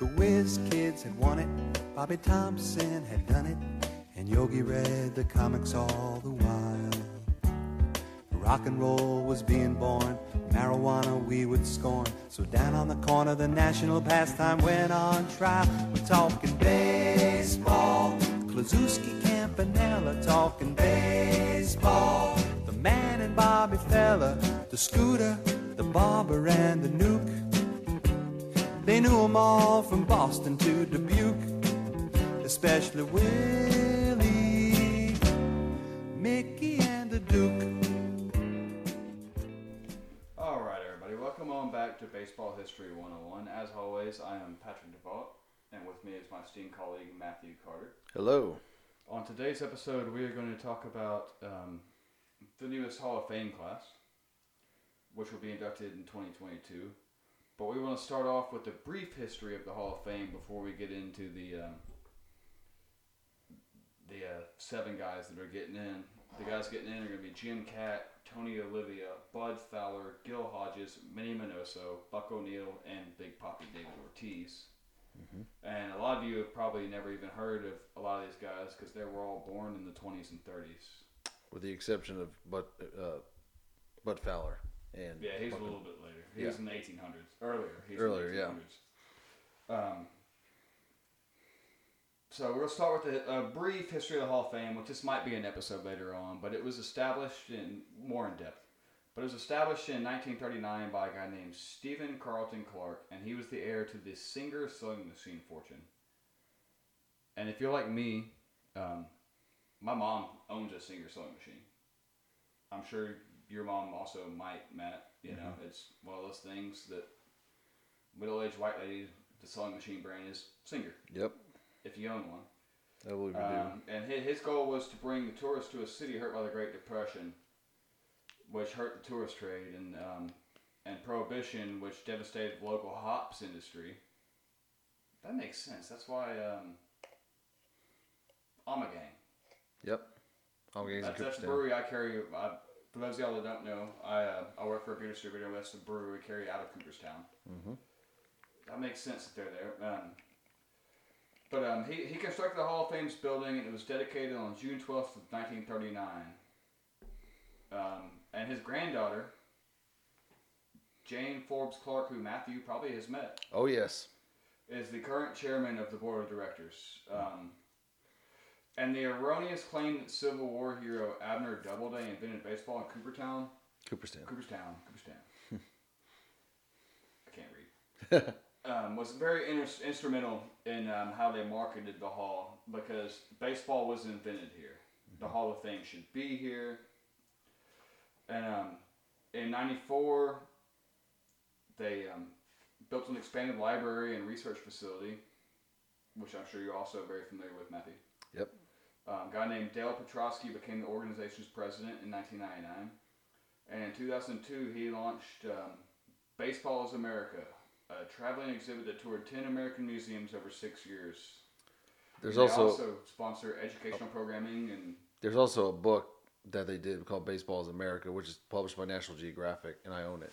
The Whiz Kids had won it, Bobby Thomson had done it, and Yogi read the comics all the while. Rock and roll was being born, marijuana we would scorn. So down on the corner, the national pastime went on trial. We're talking baseball, Kluszewski, Campanella, talking baseball. The man and Bobby Feller, the scooter, the barber, and the Newk. They knew 'em all from Boston to Dubuque, especially Willie, Mickey, and the Duke. All right, everybody, welcome on back to Baseball History 101. As always, I am Patrick DeVault, and with me is my esteemed colleague Matthew Carter. Hello. On today's episode, we are going to talk about um, the newest Hall of Fame class, which will be inducted in 2022. But we want to start off with a brief history of the Hall of Fame before we get into the um, the uh, seven guys that are getting in. The guys getting in are going to be Jim Kaat, Tony Oliva, Bud Fowler, Gil Hodges, Minnie Minoso, Buck O'Neil, and Big Papi David Ortiz. And a lot of you have probably never even heard of a lot of these guys because they were all born in the 20s and 30s. With the exception of Bud, uh, Bud Fowler and Yeah, he's a little bit later. He was Yeah. in the 1800s. Earlier. He's Earlier, yeah. 1800s. Um, so we'll start with a, a brief history of the Hall of Fame, which this might be an episode later on, but it was established in more in depth. But it was established in 1939 by a guy named Stephen Carlton Clark, and he was the heir to the Singer sewing machine fortune. And if you're like me, um, my mom owns a Singer sewing machine. I'm sure your mom also might, Matt. You know, it's one of those things that middle-aged white lady, the sewing machine brand is Singer. Yep, If you own one, I believe we um, and his, his goal was to bring the tourists to a city hurt by the Great Depression, which hurt the tourist trade, and um, and prohibition, which devastated the local hops industry. That makes sense. That's why um, Ommegang. Yep. In That's, that's the brewery I carry. I, for those of y'all that don't know, I uh, I work for a beer distributor. That's the brewery we carry out of Cooperstown. Mhm. That makes sense that they're there. Um, but um, he, he constructed the Hall of Fame's building, and it was dedicated on June twelfth of nineteen thirty nine. Um, and his granddaughter, Jane Forbes Clark, who Matthew probably has met, Oh yes. is the current chairman of the board of directors. Um, and the erroneous claim that Civil War hero Abner Doubleday invented baseball in Cooperstown, Cooperstown. Cooperstown, Cooperstown. I can't read. Um, was very instrumental in um, how they marketed the hall because baseball was invented here. The Hall of Fame should be here. And um, in '94, they um, built an expanded library and research facility, which I'm sure you're also very familiar with, Matthew. Yep. Um, a guy named Dale Petroskey became the organization's president in 1999. And in 2002, he launched um, Baseball is America, a traveling exhibit that toured 10 American museums over six years. There's they also, also sponsor educational programming and there's also a book that they did called Baseball is America, which is published by National Geographic, and I own it.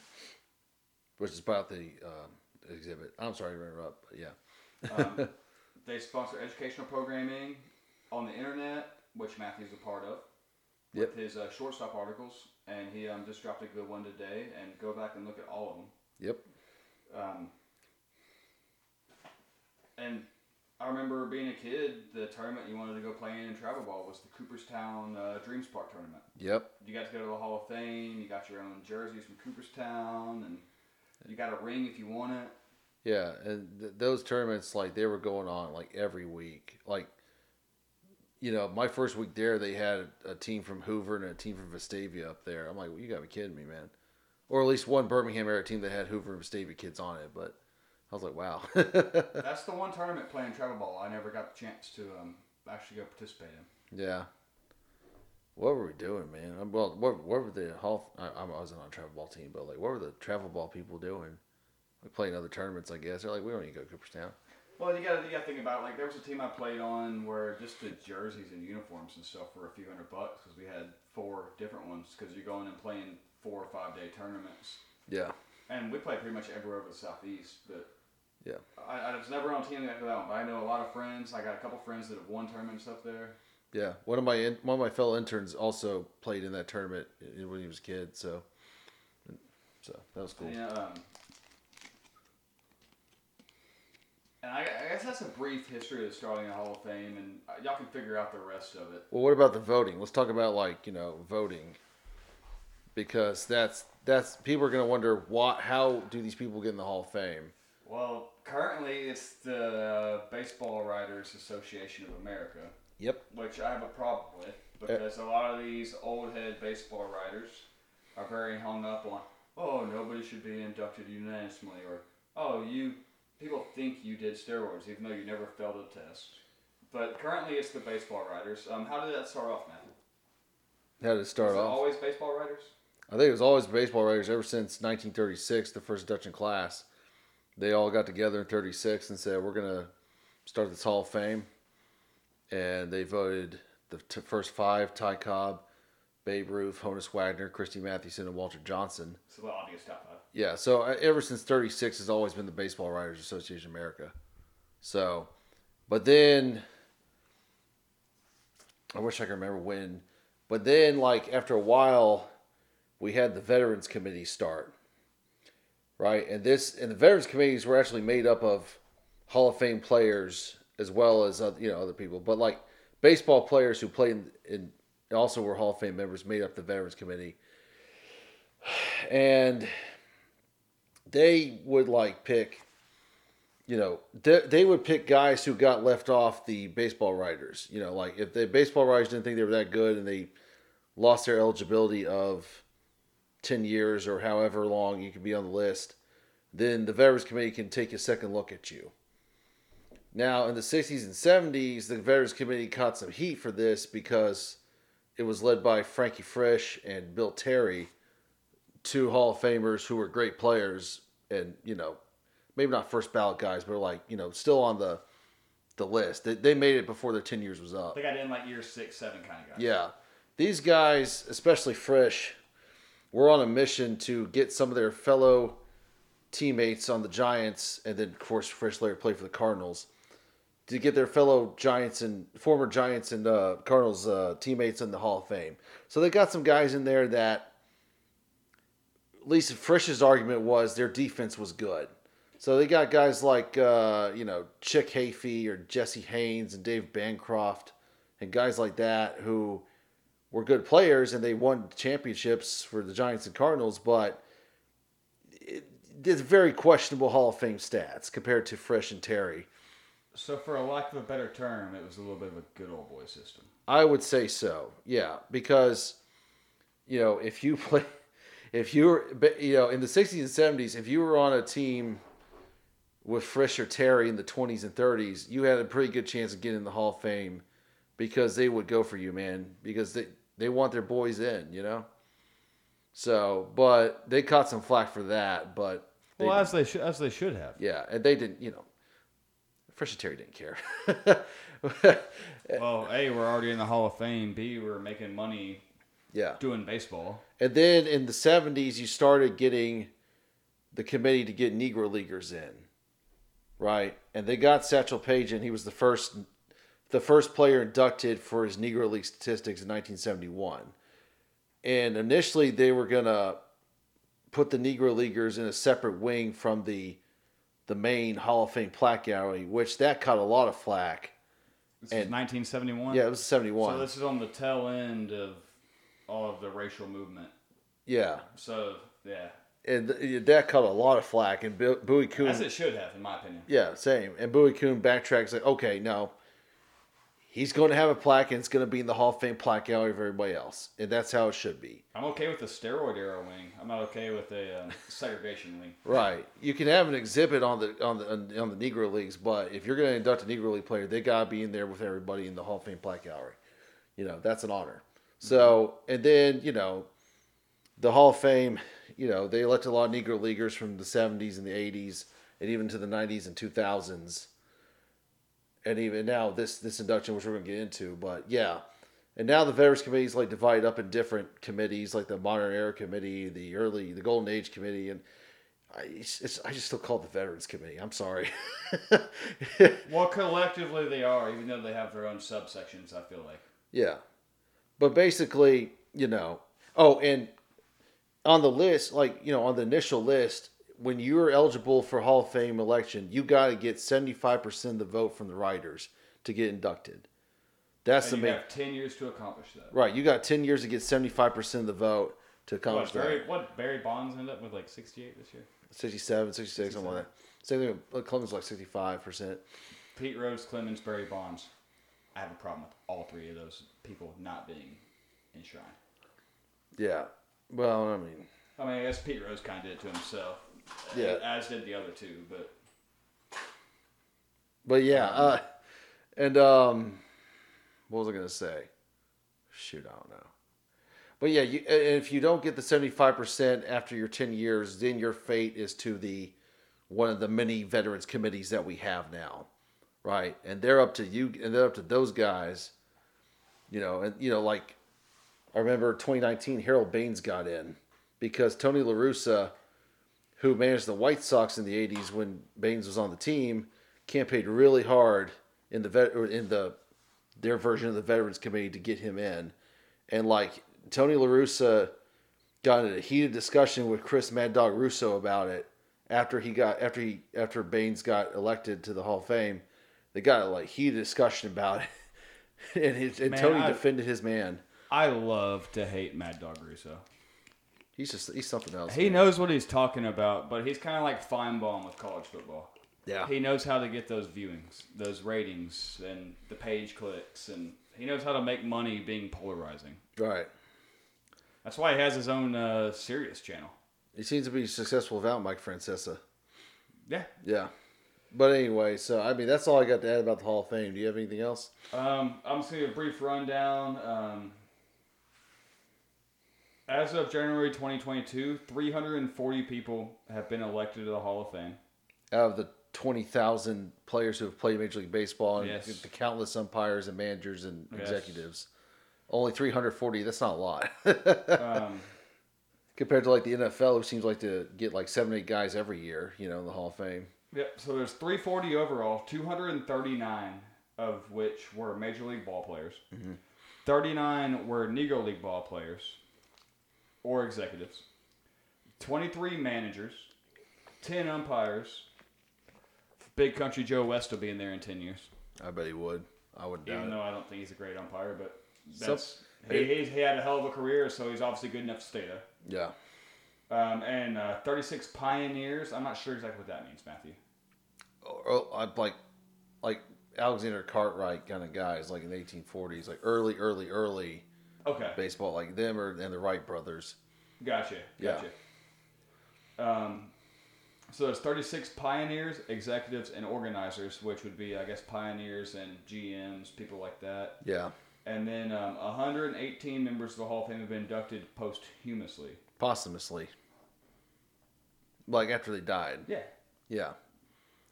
Which is about the um, exhibit. I'm sorry to interrupt, but yeah. um, they sponsor educational programming on the internet, which Matthew's a part of. Yep. With his uh, shortstop articles, and he um, just dropped a good one today, and go back and look at all of them. Yep. Um, and I remember being a kid, the tournament you wanted to go play in and travel ball was the Cooperstown uh, Dreams Park tournament. Yep. You got to go to the Hall of Fame. You got your own jerseys from Cooperstown, and you got a ring if you want it. Yeah, and th- those tournaments, like they were going on like every week. Like, you know, my first week there, they had a team from Hoover and a team from Vestavia up there. I'm like, well, you gotta be kidding me, man. Or at least one Birmingham area team that had Hoover and Vestavia kids on it. But I was like, wow. That's the one tournament playing travel ball I never got the chance to um, actually go participate in. yeah. What were we doing, man? Well, what, what were the hall? I, I wasn't on a travel ball team, but like, what were the travel ball people doing? Like playing other tournaments, I guess. They're like, we don't need to go to Cooperstown. Well, you got you got to think about it. like there was a team I played on where just the jerseys and uniforms and stuff were a few hundred bucks because we had four different ones because you're going and playing four or five day tournaments. Yeah. And we played pretty much everywhere over the southeast, but Yeah. I, I was never on a team after that one, but I know a lot of friends. I got a couple friends that have won tournaments up there. Yeah, one of my in- one of my fellow interns also played in that tournament when he was a kid. So, so that was cool. Yeah. Um, and I, I guess that's a brief history of the Starling Hall of Fame, and uh, y'all can figure out the rest of it. Well, what about the voting? Let's talk about like you know voting, because that's that's people are gonna wonder what how do these people get in the Hall of Fame? Well, currently it's the Baseball Writers Association of America, Yep. which I have a problem with because a lot of these old head baseball writers are very hung up on, oh, nobody should be inducted unanimously, or oh, you people think you did steroids even though you never failed a test. But currently it's the baseball writers. Um, how did that start off, Matthew? How did it start Was it off? always baseball writers? I think it was always baseball writers ever since 1936, the first Dutch in class. They all got together in 36 and said, we're going to start this Hall of Fame. And they voted the t- first five Ty Cobb, Babe Ruth, Honus Wagner, Christy Mathewson, and Walter Johnson. So the obvious five. Yeah, so uh, ever since 36 has always been the Baseball Writers Association of America. So, but then, I wish I could remember when, but then, like, after a while, we had the Veterans Committee start, right? And this, and the Veterans Committees were actually made up of Hall of Fame players as well as, you know, other people, but like baseball players who played in, in also were Hall of Fame members made up the Veterans Committee. And they would like pick you know they, they would pick guys who got left off the baseball writers. You know like if the baseball writers didn't think they were that good and they lost their eligibility of 10 years or however long you could be on the list then the veterans committee can take a second look at you. Now in the 60s and 70s the veterans committee caught some heat for this because it was led by frankie frisch and bill terry two Hall of Famers who were great players and, you know, maybe not first ballot guys, but like, you know, still on the the list. They, they made it before their 10 years was up. They got in like year six, seven kind of guys. Yeah. These guys, especially Frisch, were on a mission to get some of their fellow teammates on the Giants, and then, of course, Frisch later played for the Cardinals, to get their fellow Giants and former Giants and uh, Cardinals uh, teammates in the Hall of Fame. So they got some guys in there that, least Frisch's argument was their defense was good. So they got guys like, uh, you know, Chick Hafey or Jesse Haines and Dave Bancroft and guys like that who were good players and they won championships for the Giants and Cardinals, but it, it's very questionable Hall of Fame stats compared to Frisch and Terry. So for a lack of a better term, it was a little bit of a good old boy system. I would say so, yeah, because you know if you play, if you were, you know, in the '60s and '70s, if you were on a team with Frisch or Terry in the 20s and 30s, you had a pretty good chance of getting in the Hall of Fame because they would go for you, man, because they they want their boys in, you know. So, but they caught some flack for that, but they Well, as they should, as they should have. yeah, and they didn't, you know. Frisch and Terry didn't care. Well, A, we're already in the Hall of Fame. B, we're making money yeah. doing baseball. And then in the 70s, you started getting the committee to get Negro Leaguers in, right? And they got Satchel Paige in. He was the first, the first player inducted for his Negro League statistics in 1971. And initially, they were gonna put the Negro Leaguers in a separate wing from the the main Hall of Fame plaque gallery, which that caught a lot of flack. This is And- 1971. Yeah, it was 71. So this is on the tail end of all of the racial movement. yeah, So yeah, and th- that caught a lot of flack. And Bo- Bowie Kuhn, as it should have, in my opinion. Yeah, same. And Bowie Kuhn backtracks like, okay, no, he's going to have a plaque and it's going to be in the Hall of Fame plaque gallery of everybody else, and that's how it should be. I'm okay with the steroid era wing. I'm not okay with the um, segregation wing. Right. You can have an exhibit on the on the on the Negro leagues, but if you're going to induct a Negro league player, they got to be in there with everybody in the Hall of Fame plaque gallery. You know, that's an honor. So, and then you know, the Hall of Fame. You know, they elected a lot of Negro leaguers from the '70s and the '80s, and even to the '90s and 2000s. and even now this this induction, which we're going to get into. But yeah, and now the Veterans Committee is like divided up in different committees, like the Modern Era Committee, the early, the Golden Age Committee, and I, it's, it's, I just still call it the Veterans Committee. I'm sorry. Well, collectively they are, even though they have their own subsections. I feel like. Yeah. But basically, you know, oh, and on the list, like, you know, on the initial list, when you're eligible for Hall of Fame election, you got to get 75% of the vote from the writers to get inducted. That's And the you main. have ten years to accomplish that. Right. You got 10 years to get 75% of the vote to accomplish What Barry, that. what Barry Bonds ended up with like sixty eight this year. 67, 66, something like that. Same thing with Clemens, like 65%. Pete Rose, Clemens, Barry Bonds. I have a problem with all three of those people not being enshrined. Yeah. Well, I mean, I mean, I guess Pete Rose kind of did it to himself. Yeah. As did the other two, but But yeah, uh, and um, what was I gonna say? Shoot, I don't know. But yeah, you, if you don't get the seventy five percent after your ten years, then your fate is to the one of the many veterans committees that we have now, right? And they're up to you, and they're up to those guys. You know, and you know, like I remember twenty nineteen, Harold Baines got in because Tony La Russa, who managed the White Sox in the '80s when Baines was on the team, campaigned really hard in the vet in the their version of the Veterans Committee to get him in, and like Tony La Russa got in a heated discussion with Chris Mad Dog Russo about it after he got after he after Baines got elected to the Hall of Fame. They got a like heated discussion about it, and, his, and Man, Tony I- defended his man. I love to hate Mad Dog Russo. He's just he's something else. He man. knows what he's talking about, but he's kind of like fine Finebaum with college football. Yeah. He knows how to get those viewings, those ratings, and the page clicks, and he knows how to make money being polarizing. right. That's why he has his own uh, Sirius channel. He seems to be successful without Mike Francesa. Yeah. Yeah. But anyway, so I mean that's all I got to add about the Hall of Fame. Do you have anything else? Um, I'm just gonna give a brief rundown. Um, as of January 2022, 340 people have been elected to the Hall of Fame. Out of the twenty thousand players who have played Major League Baseball and Yes. the countless umpires and managers and Yes. executives, only three hundred forty. That's not a lot Um, compared to like the NFL, who seems like to get like seven, eight guys every year. You know, in the Hall of Fame. Yep. So there's 340 overall, 239 of which were Major League ball players. Mm-hmm. 39 were Negro League ball players or executives. 23 managers, 10 umpires. Big Country Joe West will be in there in 10 years. I bet he would. I doubt Even it. though I don't think he's a great umpire, but So- that's he, he's, he had a hell of a career, so he's obviously good enough to stay there. Yeah. Um, and uh, 36 pioneers. I'm not sure exactly what that means, Matthew. Or, I'd like, like Alexander Cartwright kind of guys, like in the eighteen forties, like early, early, early Okay. baseball, like them or and the Wright brothers. Gotcha. Yeah. Gotcha. Um, so there's 36 pioneers, executives, and organizers, which would be, I guess, pioneers and GMs, people like that. Yeah. And then um, 118 members of the Hall of Fame have been inducted posthumously. posthumously, like after they died. Yeah. Yeah,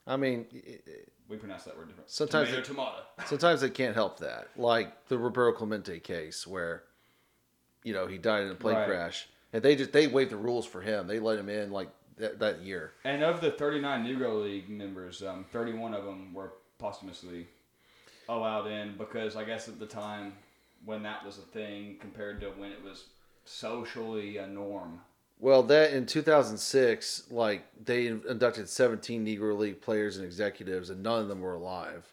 I mean, i- i- We pronounce that word different. Sometimes tomato, it- tomato. sometimes they can't help that. Like the Roberto Clemente case, where you know he died in a plane Right. crash, and they just they waived the rules for him. They let him in like that, that year. And of the 39 Negro League members, um, 31 of them were posthumously allowed in because I guess at the time when that was a thing compared to when it was socially a norm. Well, that in 2006, like they inducted 17 Negro League players and executives, and none of them were alive.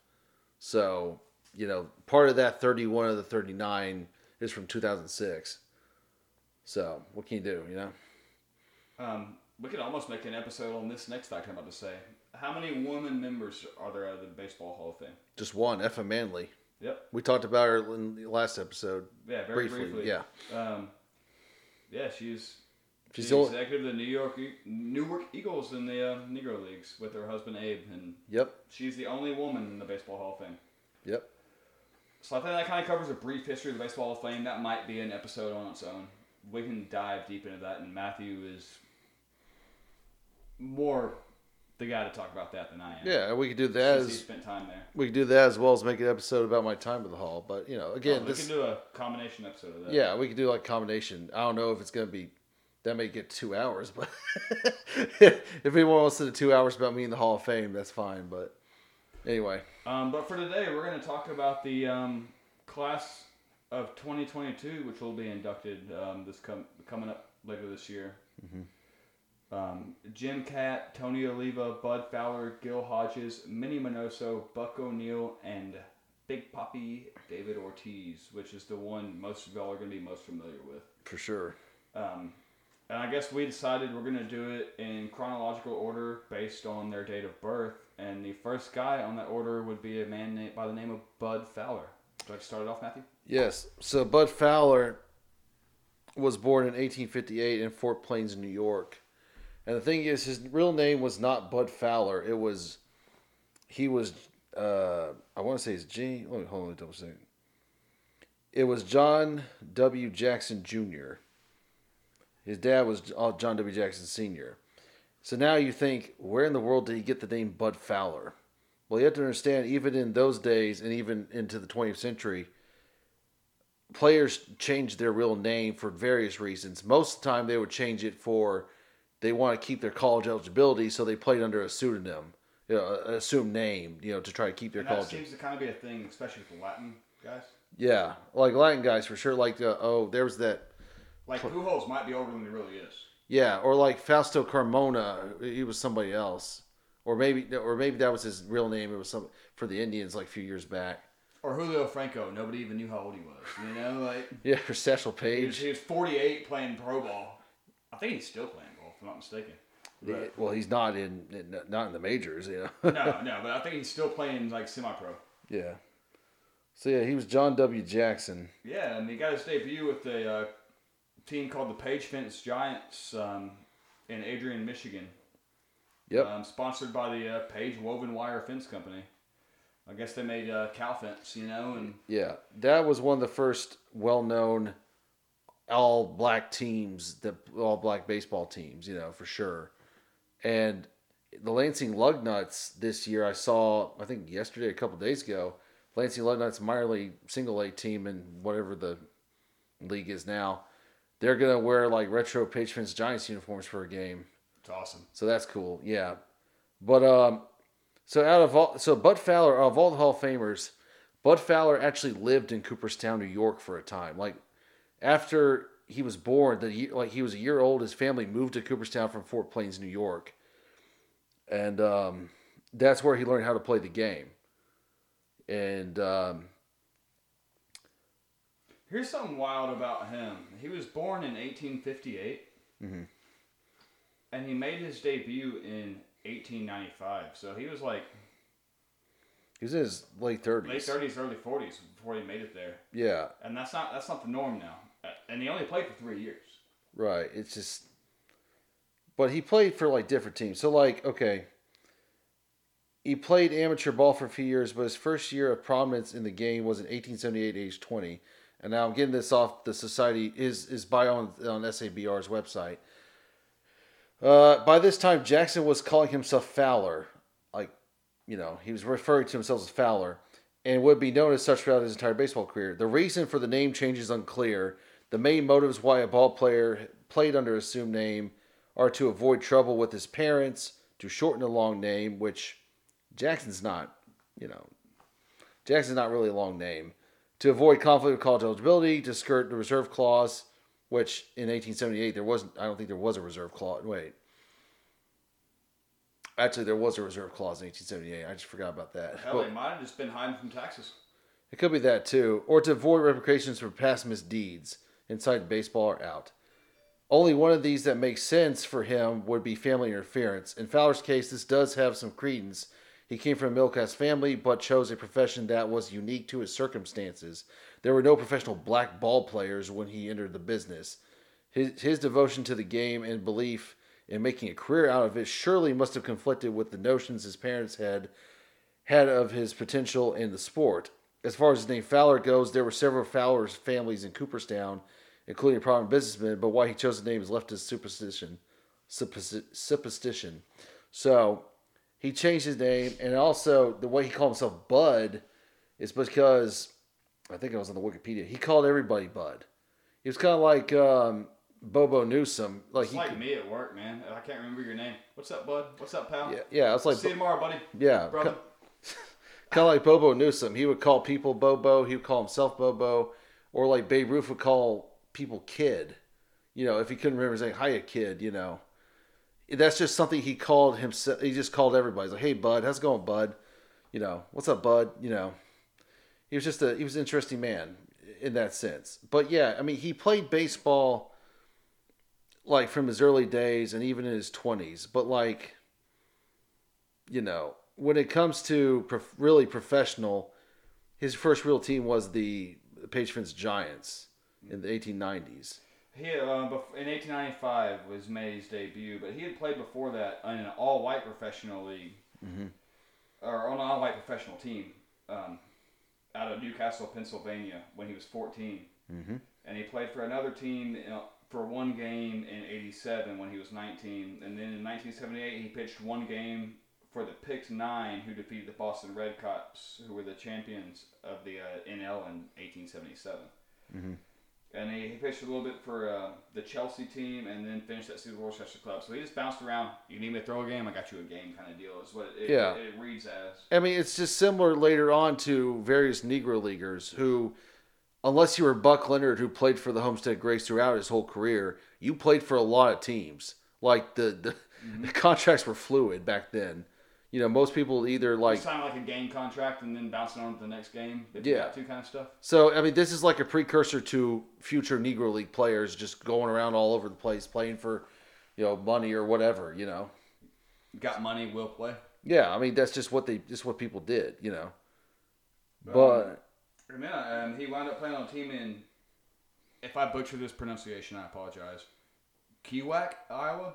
So you know, part of that 31 of the 39 is from 2006. So what can you do? You know. Um, we could almost make an episode on this next fact I'm about to say. How many woman members are there out of the Baseball Hall of Fame? Just one, Effa Manley. Yep. We talked about her in the last episode. Yeah, very Briefly, briefly. yeah. Um, yeah, she's She's the executive of the New York Newark Eagles in the uh, Negro Leagues with her husband Abe, and Yep, she's the only woman in the Baseball Hall of Fame. yep. So I think that kind of covers a brief history of the Baseball Hall of Fame. That might be an episode on its own. We can dive deep into that, and Matthew is more the guy to talk about that than I am. Yeah, we could do that. Since he As, spent time there. we could do that as well as make an episode about my time at the hall. But you know, again, Oh, we this can do a combination episode of that. yeah, we could do like combination. I don't know if it's gonna be that may get two hours, but if anyone wants to do two hours about me in the Hall of Fame, that's fine. But anyway, Um, but for today, we're going to talk about the um, class of 2022, which will be inducted um, this com- coming up later this year. Um, Jim Kaat, Tony Oliva, Bud Fowler, Gil Hodges, Minnie Minoso, Buck O'Neil, and Big Papi David Ortiz, which is the one most of y'all are going to be most familiar with. for sure. And I guess we decided we're going to do it in chronological order based on their date of birth. And the first guy on that order would be a man named, by the name of Bud Fowler. Do I start it off, Matthew? Yes. So Bud Fowler was born in 1858 in Fort Plains, New York. And the thing is, his real name was not Bud Fowler. It was, he was, uh, I want to say it's G. Let me hold on, me double check. It was John W. Jackson Jr. His dad was uh, John W. Jackson Sr. So now you think, where in the world did he get the name Bud Fowler? Well, you have to understand, even in those days and even into the 20th century, players changed their real name for various reasons. Most of the time, they would change it for they want to keep their college eligibility, so they played under a pseudonym, you know, an assumed name, you know, to try to keep their And that college. seems to kind of be a thing, especially the Latin guys. Yeah, like Latin guys for sure. Like, uh, oh, there was that. Like Pujols might be older than he really is. Yeah, or like Fausto Carmona, he was somebody else, or maybe, or maybe that was his real name. It was some for the Indians like a few years back. Or Julio Franco. Nobody even knew how old he was. You know, like Yeah, or Satchel he was, he was 48 playing pro ball. I think he's still playing ball, if I'm not mistaken. But- Well, he's not in, in not in the majors, you know. no, no, but I think he's still playing like semi-pro. yeah. So yeah, he was John W. Jackson. Yeah, and he got his debut with the uh, team called the Page Fence Giants um, in Adrian, Michigan. Yep. Um, sponsored by the uh, Page Woven Wire Fence Company. I guess they made uh, cow fence, you know, and Yeah, that was one of the first well-known all black teams, the all black baseball teams, you know, for sure. And the Lansing Lugnuts this year, I saw, I think yesterday, a couple days ago, Lansing Lugnuts minor league single A team in whatever the league is now. They're gonna wear like retro Patriots Giants uniforms for a game. it's awesome. So that's cool. Yeah. But um so out of all so Bud Fowler of all the Hall of Famers, Bud Fowler actually lived in Cooperstown, New York for a time. Like after he was born, the year, like he was a year old, his family moved to Cooperstown from Fort Plains, New York. And um that's where he learned how to play the game. And um Here's something wild about him. He was born in 1858, mm-hmm. and he made his debut in 1895. So he was like he was in his late 30s. late 30s, early 40s before he made it there, Yeah. and that's not that's not the norm now. And he only played for three years. Right. It's just, but he played for like different teams. So like, okay, he played amateur ball for a few years, but his first year of prominence in the game was in 1878, age 20. And now I'm getting this off the society is is bio on, on SABR's website. Uh, by this time, Jackson was calling himself Fowler, like you know he was referring to himself as Fowler, and would be known as such throughout his entire baseball career. The reason for the name change is unclear. The main motives why a ball player played under a assumed name are to avoid trouble with his parents, to shorten a long name, which Jackson's not, you know, Jackson's not really a long name, to avoid conflict of college eligibility, to skirt the reserve clause, which in 1878 there wasn't. I don't think there was a reserve clause. Wait, actually there was a reserve clause in 1878. I just forgot about that. Hell, But- he might have just been hiding from taxes. it could be that too, or to avoid repercussions for past misdeeds inside baseball or out. Only one of these that makes sense for him would be family interference. In Fowler's case, this does have some credence. He came from a middle class family, but chose a profession that was unique to his circumstances. There were no professional black ball players when he entered the business. His, his devotion to the game and belief in making a career out of it surely must have conflicted with the notions his parents had had of his potential in the sport. As far as his name Fowler goes, there were several Fowler's families in Cooperstown, including a prominent businessman, but why he chose the name is left to superstition. Superstition. So he changed his name, and also the way he called himself Bud is because I think it was on the Wikipedia. He called everybody Bud. He was kind of like um, Bobo Newsom. Like It's he, like me at work, man. I can't remember your name. What's up, bud? What's up, pal? yeah, yeah, it's like See you tomorrow, buddy. yeah, Brother. kind of like Bobo Newsom. He would call people Bobo. He would call himself Bobo, or like Babe Ruth would call people kid. You know, if he couldn't remember, saying "Hiya, kid." You know, that's just something he called himself. He just called everybody. He's like, "Hey, bud, how's it going, bud?" You know, "What's up, bud?" You know, he was just a he was an interesting man in that sense. But yeah, I mean, he played baseball like from his early days and even in his twenties. But like, you know, when it comes to prof- really professional, his first real team was the Page Patriots Giants in the 1890s. He uh, in 1895 was May's debut, but he had played before that in an all-white professional league, or on an all-white professional team um, out of Newcastle, Pennsylvania, when he was 14. Mhm. And he played for another team uh, for one game in '87 when he was 19, and then in 1978 he pitched one game for the Picked Nine, who defeated the Boston Red Sox, who were the champions of the uh, NL in 1877 and he, he pitched a little bit for uh, the Chelsea team, and then finished at Cedar Worcester Club. So he just bounced around. You need me to throw a game? I got you a game, kind of deal. Is what it, Yeah. it, it reads as. I mean, it's just similar later on to various Negro leaguers who, unless you were Buck Leonard, who played for the Homestead Grays throughout his whole career, you played for a lot of teams. Like the the, the contracts were fluid back then. You know, most people either like Signing like a game contract and then bouncing on to the next game. If Yeah. got to kind of stuff. So I mean, this is like a precursor to future Negro League players just going around all over the place playing for, you know, money or whatever. You know. Got money, will play. Yeah, I mean that's just what they just what people did. You know. But Um, yeah, um, he wound up playing on a team in. If I butcher this pronunciation, I apologize. Keowak, Iowa.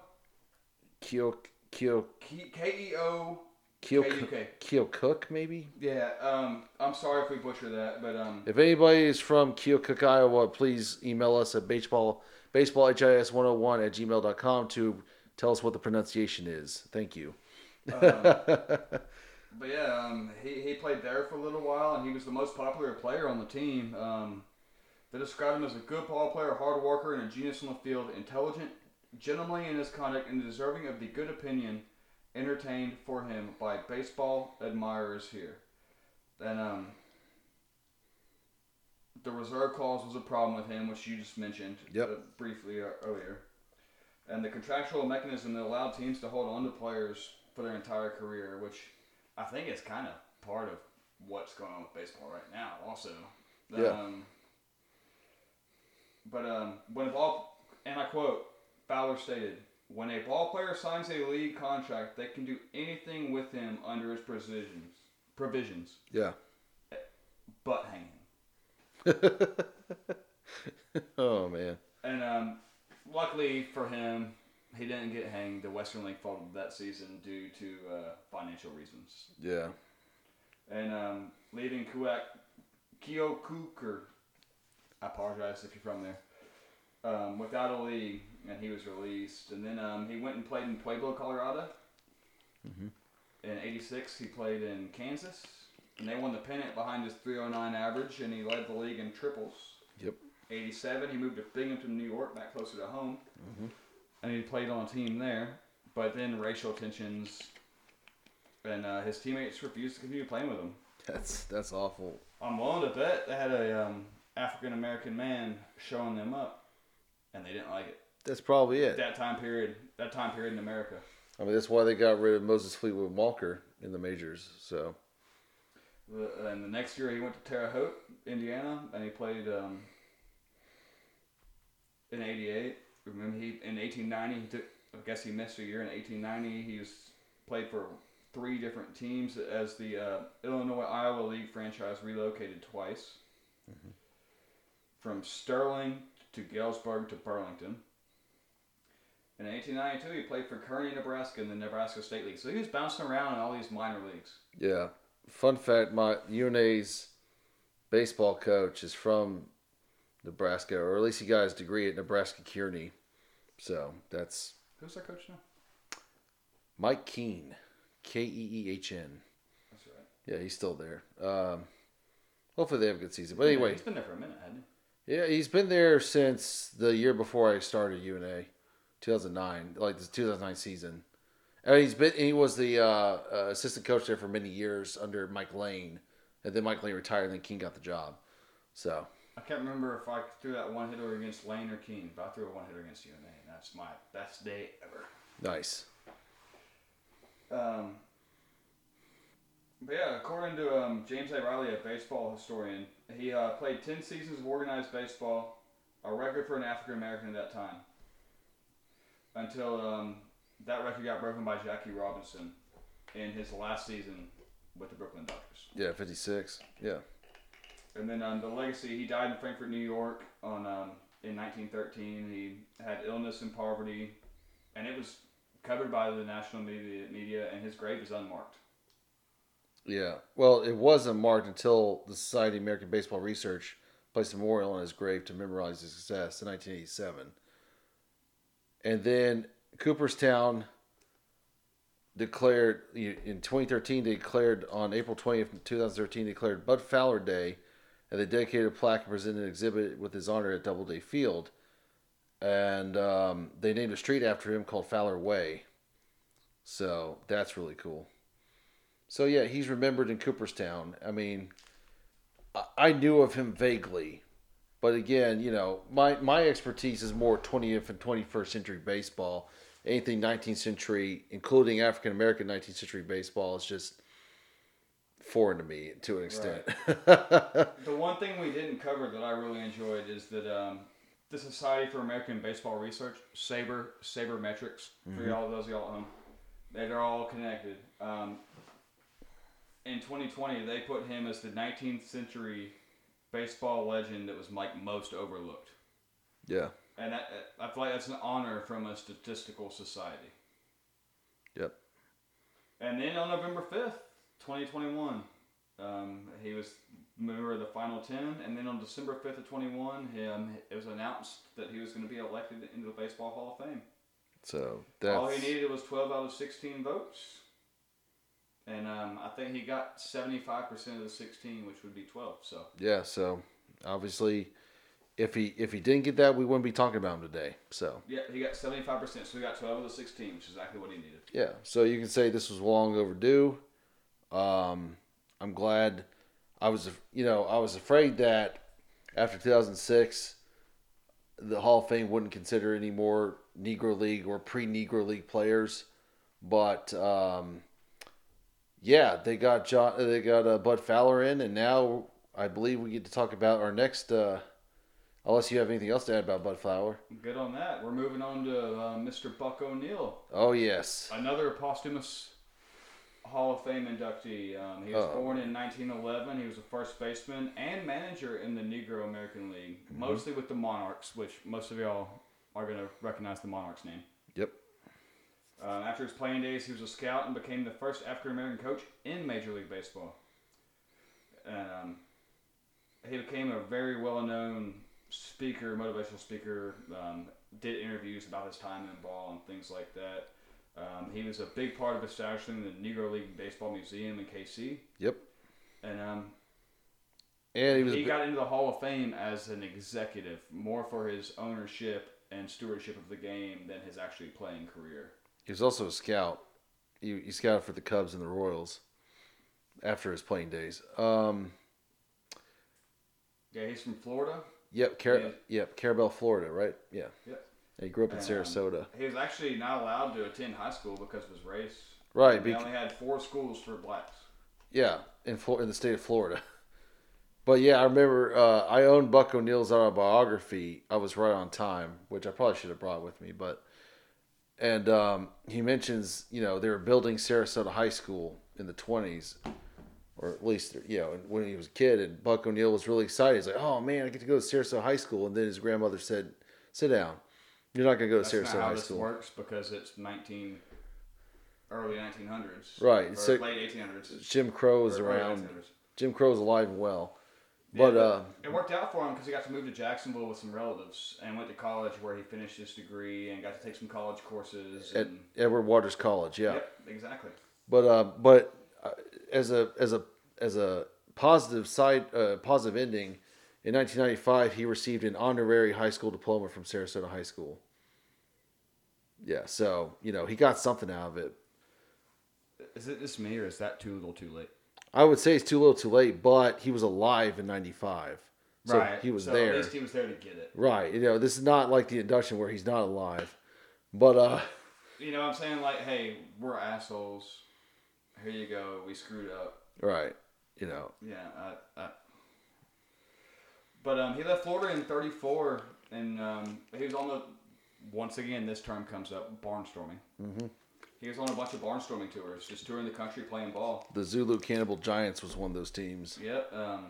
Keo Keo K E O. Keo K-U-K. Keo Cook maybe. Yeah. Um, I'm sorry if we butcher that, but um, If anybody is from Keokuk, Iowa, please email us at baseball baseballhis101 at gmail.com to tell us what the pronunciation is. Thank you. But yeah, um, he, he played there for a little while, and he was the most popular player on the team. Um, they described him as a good ball player, hard worker, and a genius on the field, intelligent, gentlemanly in his conduct, and deserving of the good opinion entertained for him by baseball admirers here. And um, the reserve clause was a problem with him, which you just mentioned Yep. uh, briefly uh, earlier. And the contractual mechanism that allowed teams to hold on to players for their entire career, which I think is kind of part of what's going on with baseball right now, also. Yeah. Um, but um, when ball, and I quote, Fowler stated, when a ball player signs a league contract, they can do anything with him under his provisions, provisions, Yeah. butt hanging. oh man. And um, luckily for him, he didn't get hanged. The Western League folded that season due to uh, financial reasons. Yeah. And um, leaving Kuak, Kyokuker, I apologize if you're from there, um, without a league, and he was released. And then um, he went and played in Pueblo, Colorado. In '86, he played in Kansas, and they won the pennant behind his 309 average, and he led the league in triples. Yep. 87, he moved to Binghamton, New York, back closer to home, and he played on a team there. But then racial tensions, and uh, his teammates refused to continue playing with him. That's that's awful. I'm willing to bet they had a um, African American man showing them up, and they didn't like it. That's probably it. That time period, that time period in America. I mean, that's why they got rid of Moses Fleetwood Walker in the majors. So And the next year he went to Terre Haute, Indiana, and he played um, in '88. Remember, he in 1890. He took, I guess he missed a year in 1890. He was played for three different teams as the uh, Illinois Iowa League franchise relocated twice from Sterling to Galesburg to Burlington. In 1892, he played for Kearney, Nebraska, in the Nebraska State League. So he was bouncing around in all these minor leagues. yeah. Fun fact: my UNA's baseball coach is from Nebraska, or at least he got his degree at Nebraska Kearney. So that's Who's their coach now? Mike Keehn, K E E H N. That's right. Yeah, he's still there. Um, hopefully they have a good season. But anyway, he's been there for a minute, hasn't Yeah, he's been there since the year before I started UNA, 2009, like the 2009 season. And he's been he was the uh, uh, assistant coach there for many years under Mike Lane, and then Mike Lane retired, and then King got the job. So I can't remember if I threw that one hitter against Lane or King, but I threw a one hitter against UNA, and that's my best day ever. nice. Um, but yeah, according to um, James A. Riley, a baseball historian, he uh, played 10 seasons of organized baseball, a record for an African American at that time, until um, that record got broken by Jackie Robinson in his last season with the Brooklyn Dodgers. Yeah, 56. Yeah. And then um, the legacy, he died in Frankfort, New York on um, in 1913. He had illness and poverty, and it was covered by the national media, media and his grave is unmarked. Yeah. Well, it wasn't marked until the Society of American Baseball Research placed a memorial on his grave to memorize his success in 1987. And then Cooperstown declared in 2013 they declared on April 20th 2013 declared Bud Fowler Day and they dedicated a plaque and presented an exhibit with his honor at Doubleday Field and um, they named a street after him called Fowler Way so that's really cool so yeah he's remembered in Cooperstown I mean I, knew of him vaguely but again you know my my expertise is more 20th and 21st century baseball anything 19th century, including African American 19th century baseball, is just foreign to me to an extent. The one thing we didn't cover that I really enjoyed is that um, the Society for American Baseball Research, SABR, Saber Metrics, for y'all those y'all at home, they're all connected. Um, in 2020, they put him as the 19th century baseball legend that was like most overlooked. yeah. And that, I feel like that's an honor from a statistical society. Yep. And then on November 5th, 2021, um, he was member of the final 10. And then on December 5th of 21, him, it was announced that he was going to be elected into the Baseball Hall of Fame. So All he needed was 12 out of 16 votes. And um, I think he got 75% of the 16, which would be 12. So, yeah. So obviously, if he if he didn't get that, we wouldn't be talking about him today. So yeah, he got 75%. So he got 12 of the 16, which is exactly what he needed. yeah. So you can say this was long overdue. Um, I'm glad. I was you know I was afraid that after 2006, the Hall of Fame wouldn't consider any more Negro League or pre-Negro League players, but um, yeah, they got John, they got uh, Bud Fowler in, and now I believe we get to talk about our next. Uh, unless you have anything else to add about Bud Fowler. Good on that. We're moving on to uh, Mr. Buck O'Neil. Oh yes, Another posthumous Hall of Fame inductee. Um, he was Oh. born in 1911. He was a first baseman and manager in the Negro American League, Mm-hmm. mostly with the Monarchs, which most of y'all are going to recognize the Monarchs name. Um, after his playing days, he was a scout and became the first African American coach in Major League Baseball. And um, he became a very well known speaker, motivational speaker, um, did interviews about his time in ball and things like that. Um, he was a big part of establishing the Negro League Baseball Museum in KC. yep, And um, and he was he got into the Hall of Fame as an executive, more for his ownership and stewardship of the game than his actually playing career. He was also a scout. He, he scouted for the Cubs and the Royals after his playing days. Um, Yeah, he's from Florida. yep, Car- Yeah. yep, Carrabelle, Florida, right? Yeah, Yep. and he grew up in Um, Sarasota. He was actually not allowed to attend high school because of his race. Right, They only had four schools for blacks. Yeah, in Flor- in the state of Florida. But yeah, I remember uh, I owned Buck O'Neil's autobiography. I was right on time, which I probably should have brought with me. But and um, he mentions you know they were building Sarasota High School in the twenties, or at least you know when he was a kid. And Buck O'Neil was really excited. He's like, "Oh man, I get to go to Sarasota High School." And then his grandmother said, "Sit down. You're not going to go to That's Sarasota not how High this School." works because it's 19, early 1900s. Right, so- late 1800s. Jim Crow was early around. 1900s. Jim Crow's alive and well. Yeah, But uh, it worked out for him because he got to move to Jacksonville with some relatives and went to college where he finished his degree and got to take some college courses. at And, Edward Waters College, yeah. Yep, exactly. But uh, but uh, as a as a as a positive side uh, positive ending, In 1995, he received an honorary high school diploma from Sarasota High School. Yeah, so you know he got something out of it. Is it just me or is that too little too late? I would say it's too little, too late, but he was alive in '95, so right. he was so there. At least he was there to get it. Right. You know, this is not like the induction where he's not alive. But uh You know what I'm saying? Like, hey, we're assholes. Here you go. We screwed up. right. You know. Yeah. I, I, but um, he left Florida in 34, and um, he was on the. Once again, this term comes up: barnstorming. Mm-hmm. He was on a bunch of barnstorming tours, just touring the country playing ball. The Zulu Cannibal Giants was one of those teams. Yep. Um,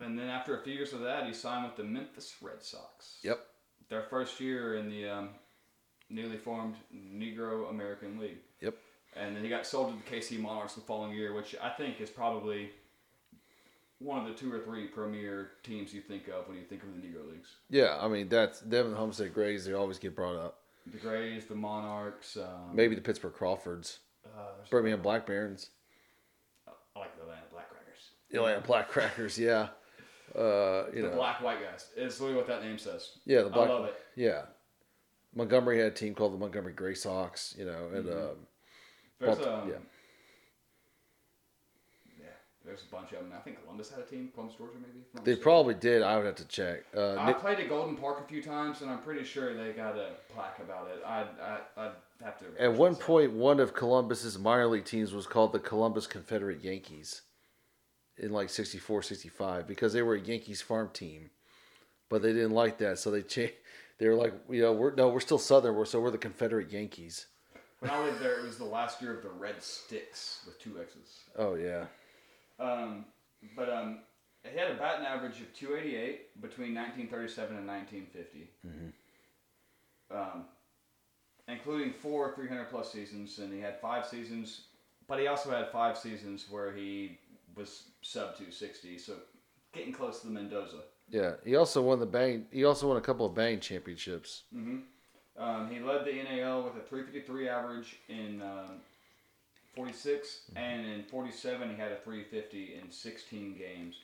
and then after a few years of that, he signed with the Memphis Red Sox. Yep. Their first year in the um, newly formed Negro American League. Yep. And then he got sold to the KC Monarchs the following year, which I think is probably one of the two or three premier teams you think of when you think of the Negro Leagues. Yeah, I mean that's Devin Homestead Grays. They always get brought up. The Grays, the Monarchs. Um, Maybe the Pittsburgh Crawfords, Uh, Birmingham Black Barons, I like the Atlanta Black Crackers. the Atlanta Black Crackers. Yeah. Uh, you The know. Black White Guys. It's literally what that name says. yeah, the Black. I love it. Yeah. Montgomery had a team called the Montgomery Gray Sox. You know, and um, There's um, yeah. There's a bunch of them. I think Columbus had a team. Columbus, Georgia, maybe. they probably did. I would have to check. Uh, I Nick- played at Golden Park a few times, and I'm pretty sure they got a plaque about it. I'd, I, I'd have to. At one point, one of Columbus's minor league teams was called the Columbus Confederate Yankees in like 64, 65 because they were a Yankees farm team. But they didn't like that, so they changed. They were like, you know, we're no, we're still Southern, we're so we're the Confederate Yankees. When I lived there, it was the last year of the Red Sticks with two X's. Oh yeah, Um, but um, he had a batting average of 288 between 1937 and 1950, um, including four 300 plus seasons, and he had five seasons. But he also had five seasons where he was sub 260, so getting close to the Mendoza. yeah. He also won the bang. He also won a couple of bang championships. Um, he led the NAL with a 353 average in um, 46, and in 47 he had a 350 in 16 games.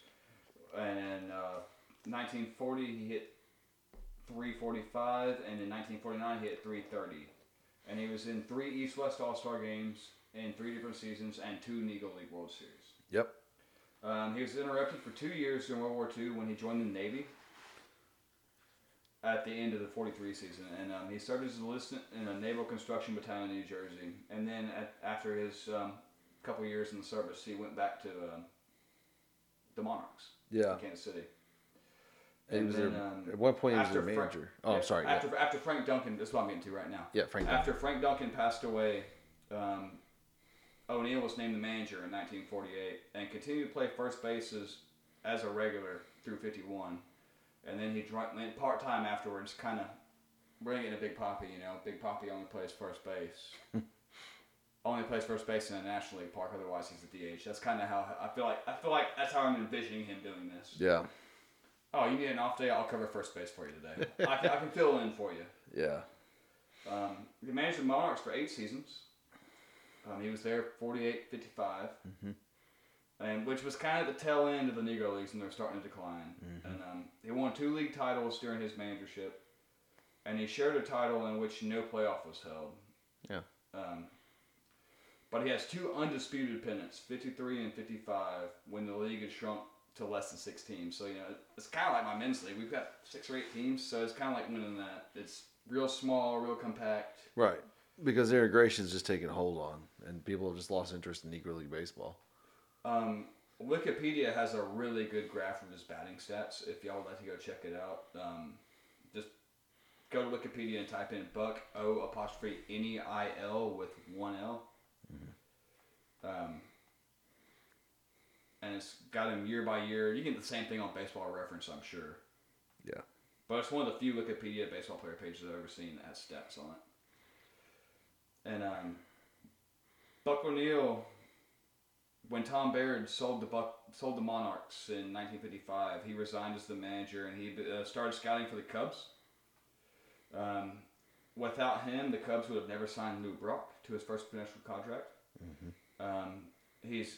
And in uh, 1940 he hit 345, and in 1949 he hit 330. And he was in three East-West All-Star games in three different seasons and two Negro League World Series. Yep. Um, he was interrupted for two years during World War II when he joined the Navy at the end of the 43 season. And um, he served as an enlisted in a naval construction battalion in New Jersey. And then at, after his um, couple years in the service, he went back to um, the Monarchs Yeah. in Kansas City. And was then, their, um, at one point he was after their Frank- manager. oh, yeah, I'm sorry. Yeah. After, after Frank Duncan, that's what I'm getting to right now. yeah, Frank. After Frank Duncan passed away, um, O'Neil was named the manager in 1948 and continued to play first base as, as a regular through 51. And then he dr- went part time afterwards, kind of bringing in a Big Papi. You know, Big Papi only plays first base. only plays first base in a National League park. Otherwise, he's a DH. That's kind of how I feel like. I feel like that's how I'm envisioning him doing this. Yeah. Oh, you need an off day? I'll cover first base for you today. I, can, I can fill in for you. Yeah. Um, he managed the Monarchs for eight seasons. Um, he was there 48 55, and which was kind of the tail end of the Negro Leagues, and they're starting to decline. And um, he won two league titles during his managership, and he shared a title in which no playoff was held. Yeah. Um, but he has two undisputed pennants, 53 and 55, when the league had shrunk to less than six teams. So, you know, it's kind of like my men's league. We've got six or eight teams, so it's kind of like winning that. It's real small, real compact. Right. Because integration's just taking hold on, and people have just lost interest in Negro League baseball. Um, Wikipedia has a really good graph of his batting stats. If y'all would like to go check it out, um, just go to Wikipedia and type in Buck O apostrophe N E I L with one L. Um, and it's got him year by year. You can get the same thing on Baseball Reference, I'm sure. Yeah. But it's one of the few Wikipedia baseball player pages I've ever seen that has stats on it. And um, Buck O'Neil, when Tom Baird sold the Buck, sold the Monarchs in 1955, he resigned as the manager and he uh, started scouting for the Cubs. Um, without him, the Cubs would have never signed Lou Brock to his first professional contract. Um, he's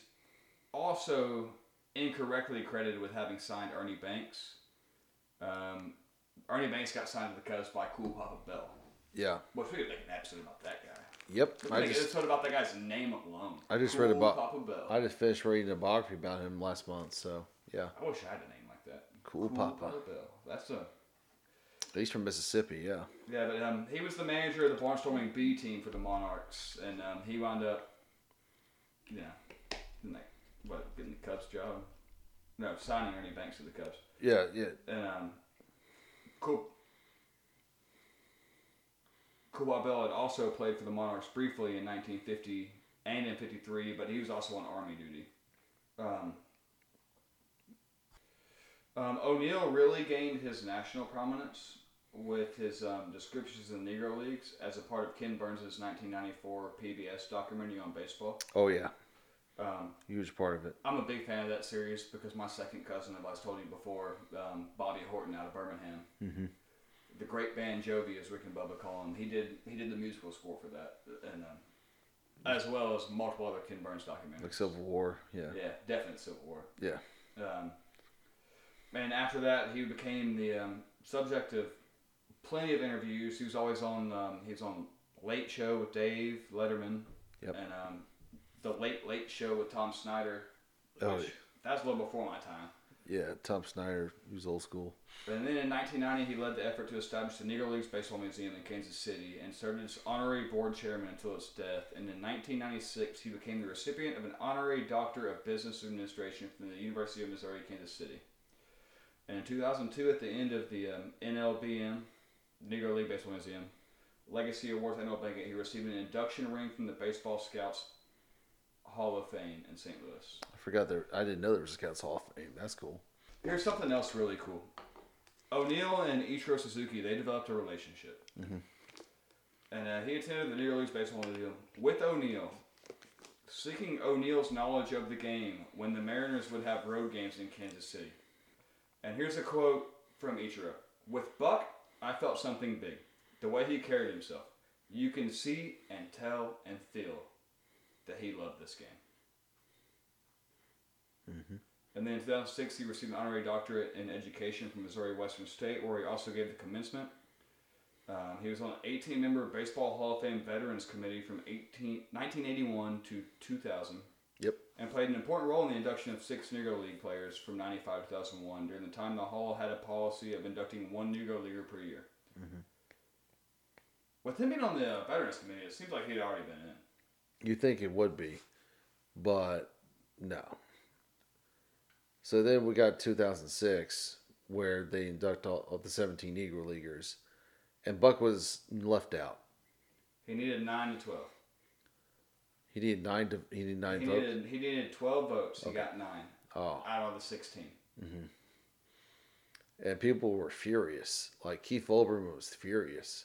also incorrectly credited with having signed Ernie Banks. Um, Ernie Banks got signed to the Cubs by Cool Papa Bell. Yeah. Which we could make an episode about that guy. Yep. I just episode about that guy's name alone. I just cool read about- Papa. I just finished reading a biography about him last month. So yeah, I wish I had a name like that. Cool Papa. Bell. That's a he's from Mississippi. Yeah. yeah, but um, he was the manager of the barnstorming B team for the Monarchs, and um, he wound up, you know, what getting the Cubs job. No, signing Ernie Banks to the Cubs. Yeah. Yeah. And um, cool. Cool Bell had also played for the Monarchs briefly in 1950 and in 53, but he was also on Army duty. Um, um, O'Neil really gained his national prominence with his um, descriptions in the Negro Leagues as a part of Ken Burns' 1994 PBS documentary on baseball. Oh yeah. Um, Huge part of it. I'm a big fan of that series because my second cousin, as I told you before, um, Bobby Horton out of Birmingham, Mm-hmm. The great band Jovi, as Rick and Bubba call him, he did he did the musical score for that, and um, as well as multiple other Ken Burns documentaries. Like Civil War. Yeah. Yeah, definite Civil War. Yeah. Um, and after that, he became the um, subject of plenty of interviews. He was always on. Um, he was on Late Show with Dave Letterman, Yep. and um, the Late Late Show with Tom Snyder. Oh, yeah. that's a little before my time. Yeah. Tom Snyder. He was old school. And then in 1990, he led the effort to establish the Negro Leagues Baseball Museum in Kansas City and served as honorary board chairman until its death. And in 1996, he became the recipient of an honorary Doctor of Business Administration from the University of Missouri Kansas City. And in 2002, at the end of the um, NLBM, Negro League Baseball Museum, Legacy Awards annual banquet, he received an induction ring from the Baseball Scouts Hall of Fame in St. Louis. I forgot there. I didn't know there was a Scouts Hall of Fame. That's cool. Here's something else really cool. O'Neil and Ichiro Suzuki, they developed a relationship. And uh, he attended the Negro Leagues Baseball Museum with O'Neil, seeking O'Neil's knowledge of the game when the Mariners would have road games in Kansas City. And here's a quote from Ichiro. With Buck, I felt something big. The way he carried himself. You can see and tell and feel that he loved this game. And then in 2006, he received an honorary doctorate in education from Missouri Western State, where he also gave the commencement. Um, he was on an 18 member Baseball Hall of Fame Veterans Committee from 18, 1981 to 2000 Yep. and played an important role in the induction of six Negro League players from 95 to 2001. During the time, the Hall had a policy of inducting one Negro Leaguer per year. With him being on the Veterans Committee, it seems like he'd already been in. You think it would be, but no. So then we got 2006, where they induct all of the 17 Negro Leaguers, and Buck was left out. He needed 9 to 12. He needed nine to he needed nine He votes. needed, he needed 12 votes. He got 9 Oh, out of the 16. Mm-hmm. and people were furious. Like Keith Olbermann was furious,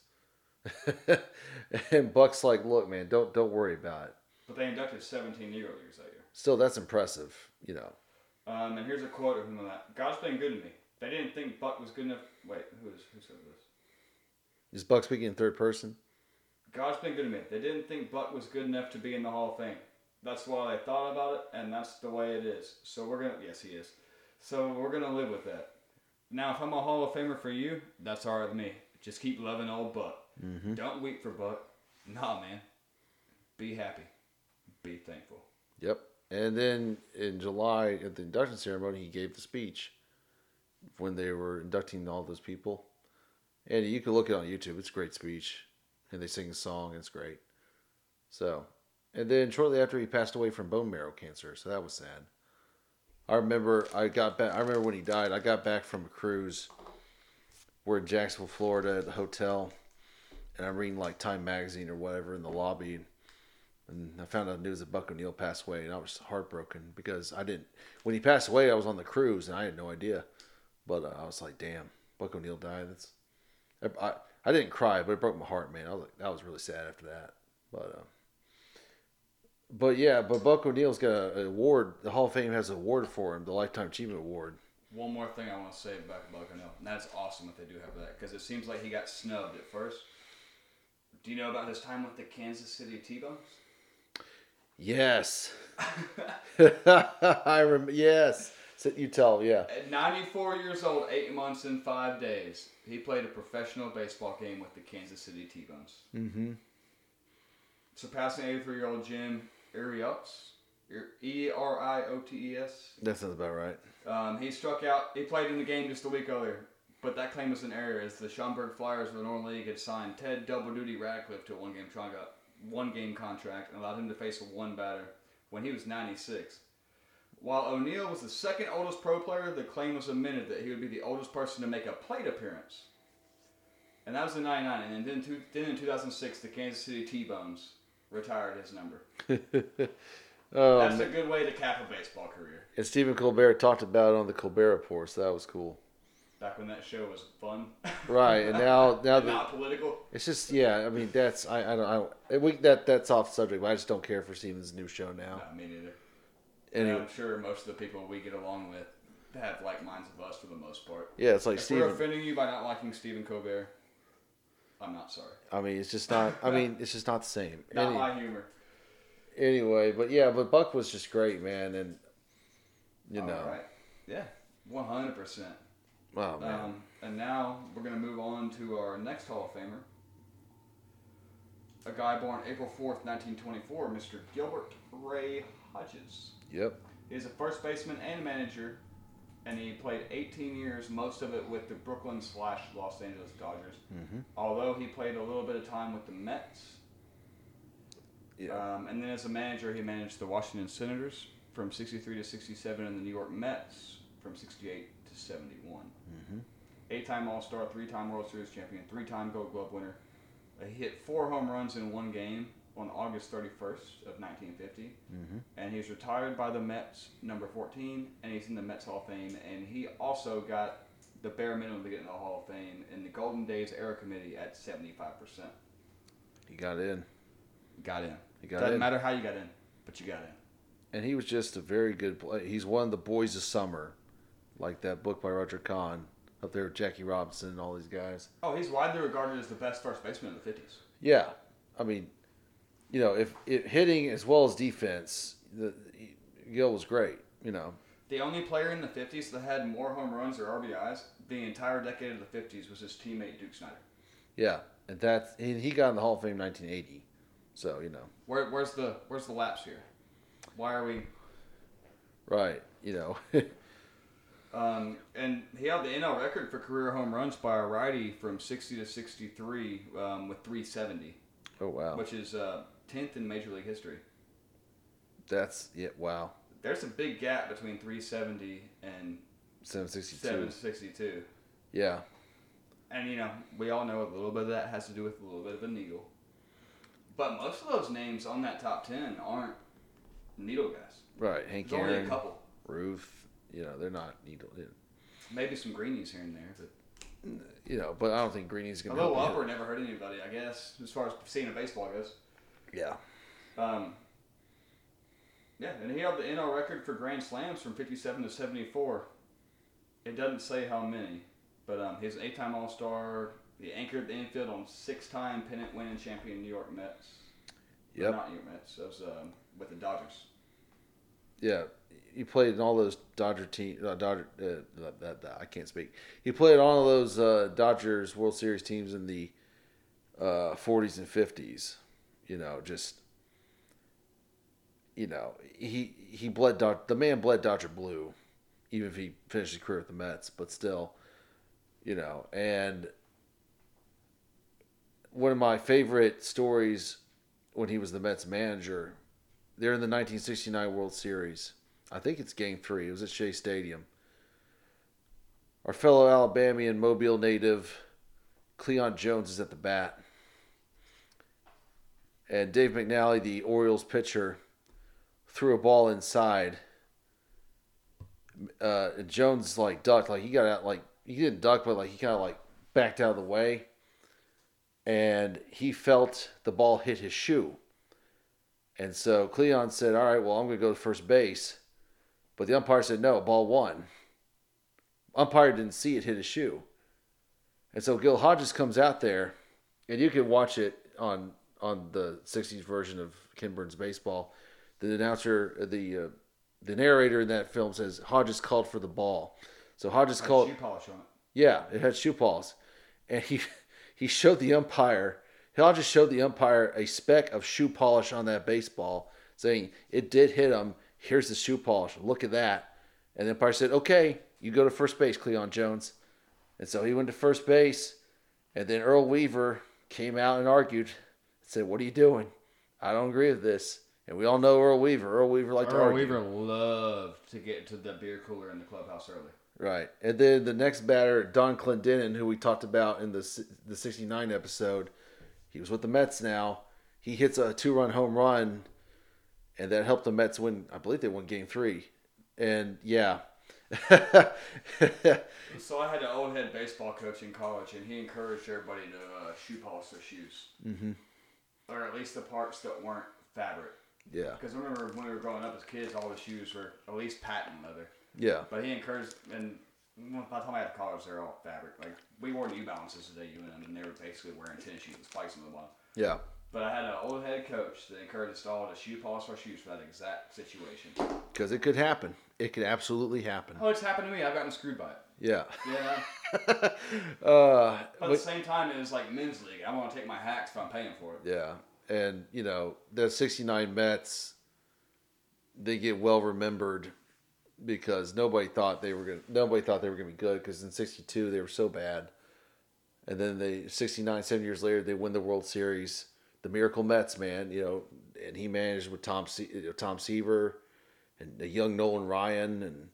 and Buck's like, "Look, man, don't don't worry about it. But they inducted 17 Negro Leaguers that year. Still, that's impressive, you know." Um, and here's a quote of him on that. God's been good to me. They didn't think Buck was good enough. Wait, who is who said this? Is Buck speaking in third person? God's been good to me. They didn't think Buck was good enough to be in the Hall of Fame. That's why they thought about it, and that's the way it is. So we're gonna, yes, he is. So we're gonna live with that. Now, if I'm a Hall of Famer for you, that's all right with me. Just keep loving old Buck. Don't weep for Buck. Nah, man. Be happy. Be thankful. Yep. And then in July at the induction ceremony, he gave the speech when they were inducting all those people. And you can look it on YouTube. It's a great speech. And they sing a song. And it's great. So, and then shortly after, he passed away from bone marrow cancer. So that was sad. I remember I got back. I remember when he died. I got back from a cruise. We're in Jacksonville, Florida, at the hotel, and I'm reading like Time magazine or whatever in the lobby. And I found out news that Buck O'Neil passed away, and I was heartbroken because I didn't. When he passed away, I was on the cruise, and I had no idea. But uh, I was like, "Damn, Buck O'Neil died." That's I, I, I didn't cry, but it broke my heart, man. I was like, that was really sad after that. But uh, but yeah, but Buck O'Neil's got an award. The Hall of Fame has an award for him, the Lifetime Achievement Award. One more thing I want to say about Buck O'Neil, and that's awesome that they do have that because it seems like he got snubbed at first. Do you know about his time with the Kansas City T-Bones? Yes. I remember. Yes. So you tell. Yeah. At 94 years old, eight months and five days, he played a professional baseball game with the Kansas City T-Bones. Mm-hmm. Surpassing 83-year-old Jim Eriotes, E R I O T E S. That sounds about right. Um, he struck out. He played in the game just a week earlier, but that claim was an error as the Schaumburg Flyers of the Northern League had signed Ted Double Duty Radcliffe to a one-game contract, one-game contract, and allowed him to face one batter when he was 96. While O'Neil was the second oldest pro player, the claim was amended that he would be the oldest person to make a plate appearance. And that was in 99. And then, two, then in 2006, the Kansas City T-Bones retired his number. Oh, That's man. a good way to cap a baseball career. and Stephen Colbert talked about it on the Colbert Report, so that was cool. Back when that show was fun. Right, and now now And that not political. it's just yeah, I mean that's I I don't I we that that's off subject, but I just don't care for Stephen's new show now. No, me neither. And And I'm sure most of the people we get along with have like minds of us for the most part. yeah, it's like if we're Stephen. offending you by not liking Stephen Colbert, I'm not sorry. I mean, it's just not. I mean, it's just not the same. Not Any- my humor. anyway, but yeah, but Buck was just great, man, and you All know, right. Yeah, 100%. Oh man, Um, and now we're going to move on to our next Hall of Famer. A guy born April 4th, 1924, Mr. Gilbert Ray Hodges. yep, He's a first baseman and manager, and he played 18 years, most of it with the Brooklyn slash Los Angeles Dodgers. Mhm. Although he played a little bit of time with the Mets, yeah, um, and then as a manager, he managed the Washington Senators from 63 to 67, and the New York Mets from 68 to 71. Eight-time All-Star, three-time World Series champion, three-time Gold Glove winner. He hit four home runs in one game on August 31st of 1950 Mhm. and he's retired by the Mets, number 14, and he's in the Mets Hall of Fame. And he also got the bare minimum to get in the Hall of Fame in the Golden Days Era Committee at 75%. he got in, Got in. he got in Doesn't in, matter how you got in, but you got in. and he was just a very good. player. He's one of the boys of summer, like that book by Roger Kahn up there with Jackie Robinson and all these guys. Oh, he's widely regarded as the best first baseman in the 50s. Yeah, I mean, you know, if, if hitting as well as defense, the Gil was great. You know, The only player in the 50s that had more home runs or RBIs the entire decade of the 50s was his teammate Duke Snider. yeah, and that's and he got in the Hall of Fame in 1980. So you know, Where, where's the where's the lapse here? Why are we right? You know, Um, and he held the NL record for career home runs by a righty from 60 to 63 um, with 370, oh wow, which is uh, 10th in Major League history. that's yeah, wow, There's a big gap between 370 and 762. 762. Yeah, And, you know, we all know a little bit of that has to do with a little bit of a needle. But most of those names on that top 10 aren't needle guys. right. Hank There's only a Aaron, couple. Ruth. You know, they're not needle. Maybe some greenies here and there, but You know, but I don't think Greeny's a gonna. help you upper never hurt anybody, I guess, as far as seeing a baseball goes. Yeah. Um, yeah, and he held the NL record for grand slams from 57 to 74. It doesn't say how many, but um, he's an eight-time All-Star. He anchored the infield on six-time pennant-winning champion New York Mets. Or Yep. Not New York Mets. That was um, with the Dodgers. Yeah, he played in all those Dodger team. Uh, Dodger. Uh, that, that, I can't speak. He played all of those uh, Dodgers World Series teams in the uh, 40s and 50s. You know, just you know, he he bled. Dod- the man bled Dodger blue, even if he finished his career with the Mets. But still, you know, and one of my favorite stories when he was the Mets manager they're in the 1969 World Series. I think it's Game Three. It was at Shea Stadium. Our fellow Alabamian Mobile native Cleon Jones is at the bat, and Dave McNally, the Orioles pitcher, threw a ball inside. Uh, Jones like ducked, like he got out, like he didn't duck, but like he kind of like backed out of the way, and he felt the ball hit his shoe. And so Cleon said, All right, well, I'm going to go to first base. But the umpire said, No, ball one. Umpire didn't see it hit his shoe. And so Gil Hodges comes out there, and you can watch it on on the 60s version of Ken Burns Baseball. the announcer, the uh, the narrator in that film says Hodges called for the ball. So Hodges Had called. shoe polish on it. Yeah, it had shoe polish, and he he showed the umpire. Hodges showed the umpire a speck of shoe polish on that baseball, saying it did hit him. Here's the shoe polish. Look at that. And the umpire said, "Okay, you go to first base, Cleon Jones." And so he went to first base, and then Earl Weaver came out and argued, said, "What are you doing? I don't agree with this." And we all know Earl Weaver. Earl Weaver liked to argue. Earl. Weaver loved to get to the beer cooler in the clubhouse early. Right. And then the next batter, Donn Clendenon, who we talked about in the the 69 episode, he was with the Mets now. He hits a two run home run, and that helped the Mets win. I believe they won game three. And yeah. So I had an old head baseball coach in college, and he encouraged everybody to uh, shoe polish their shoes, mm-hmm. or at least the parts that weren't fabric. yeah. Because I remember when we were growing up as kids, all the shoes were at least patent leather. Yeah. But he encouraged, and by the time I had to college, they're all fabric. Like we wore New Balances at UM, and they were basically wearing tennis shoes with spikes on the bottom. Yeah. But I had an old head coach that encouraged us all to shoe polish our shoes for that exact situation. Because it could happen. It could absolutely happen. Oh, it's happened to me. I've gotten screwed by it. Yeah. Yeah. Uh, But at the same time, it was like men's league. I want to take my hacks if I'm paying for it. Yeah, and you know the '69 Mets, they get well remembered because nobody thought they were gonna. Nobody thought they were gonna be good because in '62 they were so bad, and then they '69, seven years later, they win the World Series. The Miracle Mets, man, you know, and he managed with Tom Se- Tom Seaver and the young Nolan Ryan and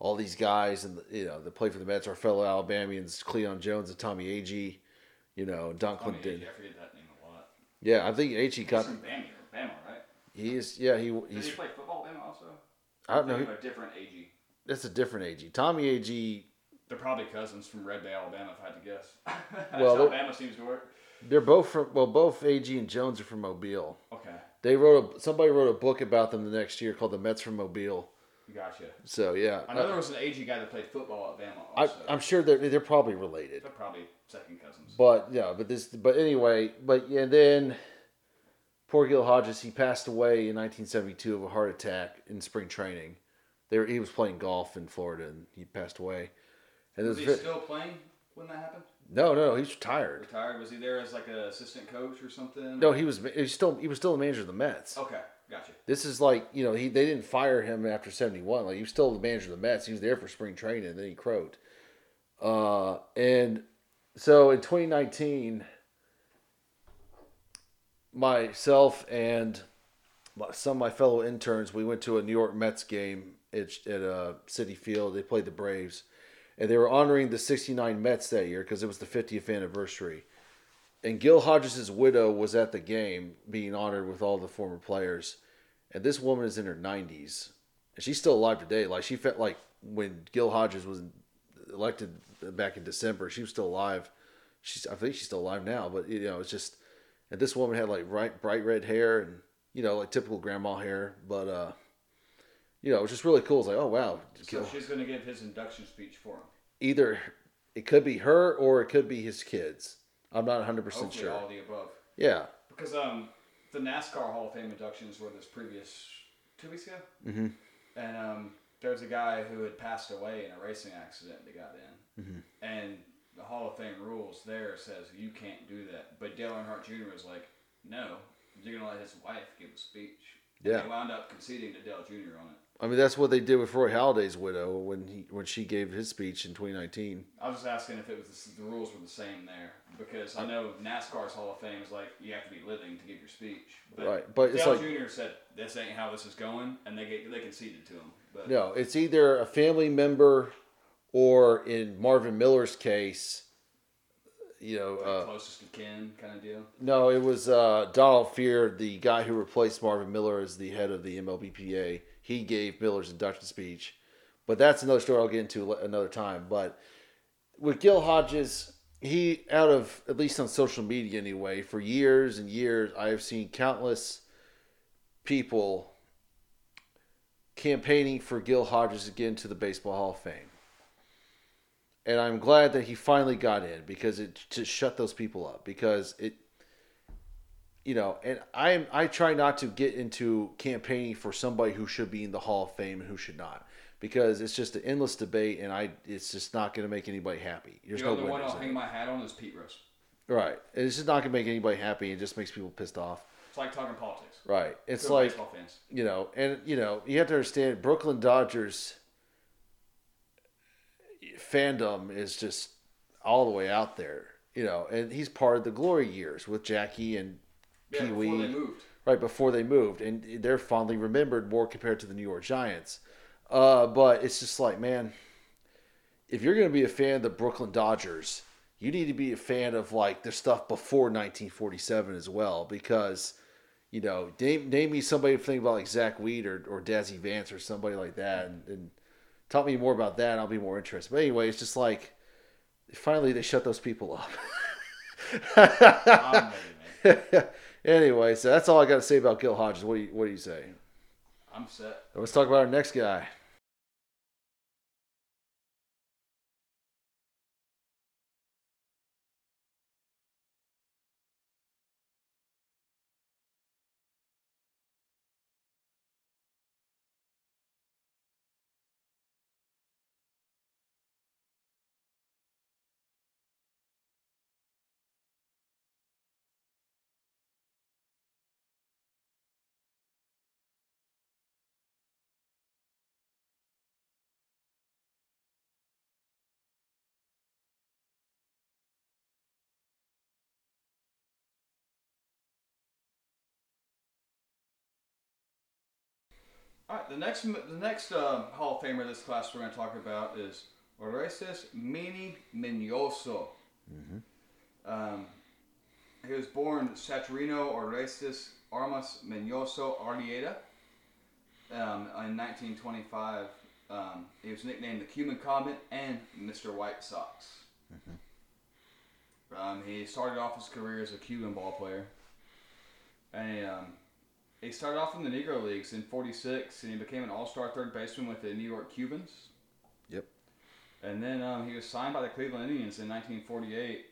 all these guys and you know that play for the Mets, our fellow Alabamians, Cleon Jones and Tommy Agee, you know, Don Tommy Clinton. Agee, I forget that name a lot. Yeah, I think Agee He's got. from Bama, Bama, right? He is. Yeah, he he's. he play football at Bama also? I don't know. A different Agee. That's a different Agee. Tommy Agee. They're probably cousins from Red Bay, Alabama, if I had to guess. Well, how seems to work. They're both from. Well, both Agee and Jones are from Mobile. Okay, They wrote a. Somebody wrote a book about them the next year called "The Mets from Mobile." gotcha. So yeah, I know there uh, was an Agee guy that played football at Bama I. I'm sure they're they're probably related. They're probably second cousins. But yeah, but this. But anyway, but yeah, then. Poor Gil Hodges, he passed away in 1972 of a heart attack in spring training. They were, he was playing golf in Florida and he passed away. And was was he ve- still playing when that happened? No, no, he's retired. Retired? Was he there as like an assistant coach or something? No, he was he was still he was still the manager of the Mets. Okay, gotcha. This is like you know he they didn't fire him after seventy one. Like he was still the manager of the Mets. He was there for spring training, and then he croaked. Uh, and so in twenty nineteen, myself and some of my fellow interns we went to a New York Mets game at at uh, Citi Field. They played the Braves, and they were honoring the sixty nine Mets that year because it was the fiftieth anniversary and Gil Hodges' widow was at the game being honored with all the former players. And this woman is in her 90s. And she's still alive today. Like, she felt like when Gil Hodges was elected back in December, she was still alive. She's, I think she's still alive now, but, you know, it's just, and this woman had like bright, bright red hair and, you know, like typical grandma hair. But, uh, you know, it was just really cool. It's like, oh, wow. So Gil- she's going to give his induction speech for him. Either it could be her or it could be his kids. I'm not 100% Hopefully, sure. all the above. Yeah. Because um, the NASCAR Hall of Fame inductions were this previous two weeks ago, mm-hmm. and um, there was a guy who had passed away in a racing accident that got in, Mm-hmm. and the Hall of Fame rules there says you can't do that. But Dale Earnhardt Jr. was like, "No, you're gonna let his wife give a speech." And Yeah. they wound up conceding to Dale Jr. on it. I mean, that's what they did with Roy Halladay's widow when he when she gave his speech in 2019. I was just asking if it was the, the rules were the same there because I know NASCAR's Hall of Fame is like you have to be living to give your speech. But Right, but it's Dale like- Jr. said this ain't how this is going, and they get, they conceded to him. But No, it's either a family member or in Marvin Miller's case, you know, like uh, closest to kin kind of deal. no, it was uh, Donald Fehr, the guy who replaced Marvin Miller as the head of the MLBPA. He gave Miller's induction speech, but that's another story I'll get into another time. But with Gil Hodges, he out of at least on social media anyway, for years and years, I have seen countless people campaigning for Gil Hodges to get into the Baseball Hall of Fame. And I'm glad that he finally got in because it to shut those people up because it you know, and I'm I try not to get into campaigning for somebody who should be in the Hall of Fame and who should not, because it's just an endless debate, and I it's just not going to make anybody happy. There's The no only one. I'll hang my hat on is Pete Rose. Right, it's just not going to make anybody happy. It just makes people pissed off. It's like talking politics. Right, it's like fans. you know, and you know, you have to understand Brooklyn Dodgers fandom is just all the way out there, you know, and he's part of the glory years with Jackie and Yeah, Pee Wee right before they moved, and they're fondly remembered more compared to the New York Giants. Uh, but it's just like, man, if you're going to be a fan of the Brooklyn Dodgers, you need to be a fan of like their stuff before 1947 as well, because you know, name name me somebody to think about like Zack Wheat or or Dazzy Vance or somebody like that, and, and talk me more about that, and I'll be more interested. But anyway, it's just like finally they shut those people up. I'm ready, man. anyway, so that's all I got to say about Gil Hodges. What do you what do you say? I'm set. Let's talk about our next guy. All right, the next the next uh, Hall of Famer of this class we're going to talk about is Orestes Minnie Minoso. Um, he was born Saturino Orestes Armas Mignoso Arrieta um, in 1925. Um, he was nicknamed the Cuban Comet and Mr. White Sox. Um, he started off his career as a Cuban ball player. And um, he started off in the Negro Leagues in 46 and he became an all star third baseman with the New York Cubans. Yep. And then um, he was signed by the Cleveland Indians in 1948,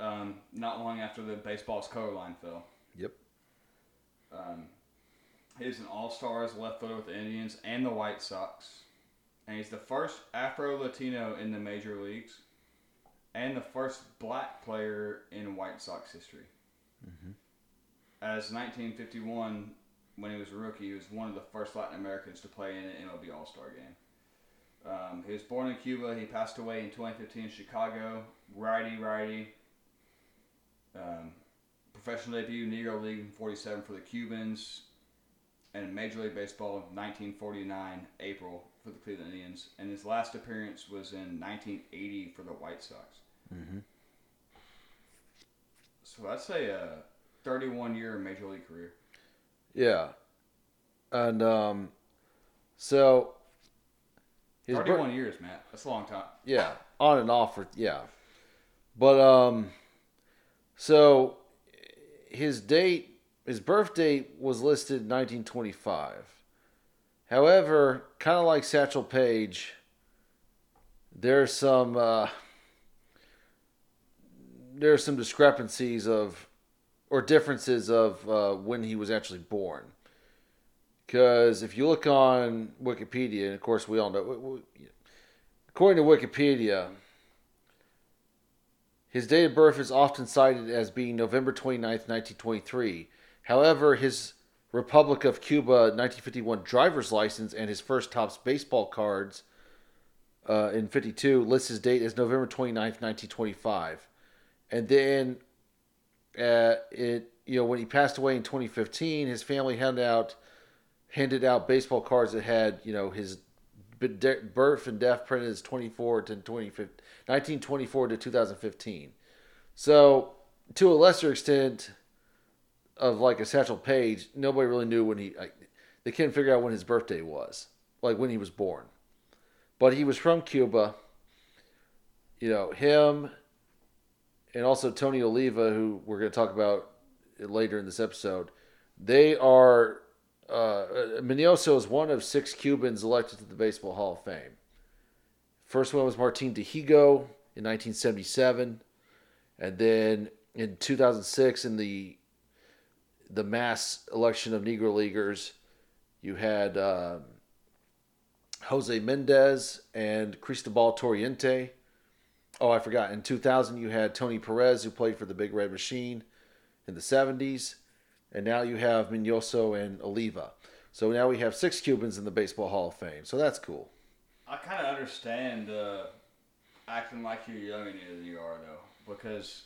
um, not long after the baseball's color line fell. Yep. Um, he's an all star as left fielder with the Indians and the White Sox. And he's the first Afro Latino in the major leagues and the first black player in White Sox history. As 1951, when he was a rookie, he was one of the first Latin Americans to play in an MLB All Star game. Um, he was born in Cuba. He passed away in 2015 in Chicago. Righty, righty. Um, professional debut, Negro League in 47 for the Cubans. And Major League Baseball in 1949, April, for the Cleveland Indians. And his last appearance was in 1980 for the White Sox. Mm-hmm. So that's a uh, 31 year Major League career. Yeah. And um, so his bir- 31 years, Matt. That's a long time. yeah, on and off for yeah. But um, so his date, his birth date was listed 1925. However, kind of like Satchel Paige, there's some uh, there are some discrepancies of or differences of uh, when he was actually born. Because if you look on Wikipedia, and of course we all know, according to Wikipedia, his date of birth is often cited as being November 29th, 1923. However, his Republic of Cuba 1951 driver's license and his first Topps baseball cards uh, in 52 lists his date as November 29th, 1925. And then uh, it you know when he passed away in 2015, his family handed out handed out baseball cards that had you know his birth and death printed as 24 to 2015 1924 to 2015. So to a lesser extent of like a Satchel Paige, nobody really knew when he like, they couldn't figure out when his birthday was, like when he was born. But he was from Cuba. You know him and also Tony Oliva, who we're going to talk about later in this episode, they are. Uh, Minoso is one of six Cubans elected to the Baseball Hall of Fame. First one was Martin Dihigo in 1977, and then in 2006, in the the mass election of Negro Leaguers. You had um Jose Mendez and Cristobal Torriente. Oh, I forgot. In 2000, you had Tony Perez, who played for the Big Red Machine in the 70s. And now you have Minoso and Oliva. So now we have six Cubans in the Baseball Hall of Fame. So that's cool. I kind of understand uh, acting like you're younger than you are, though, because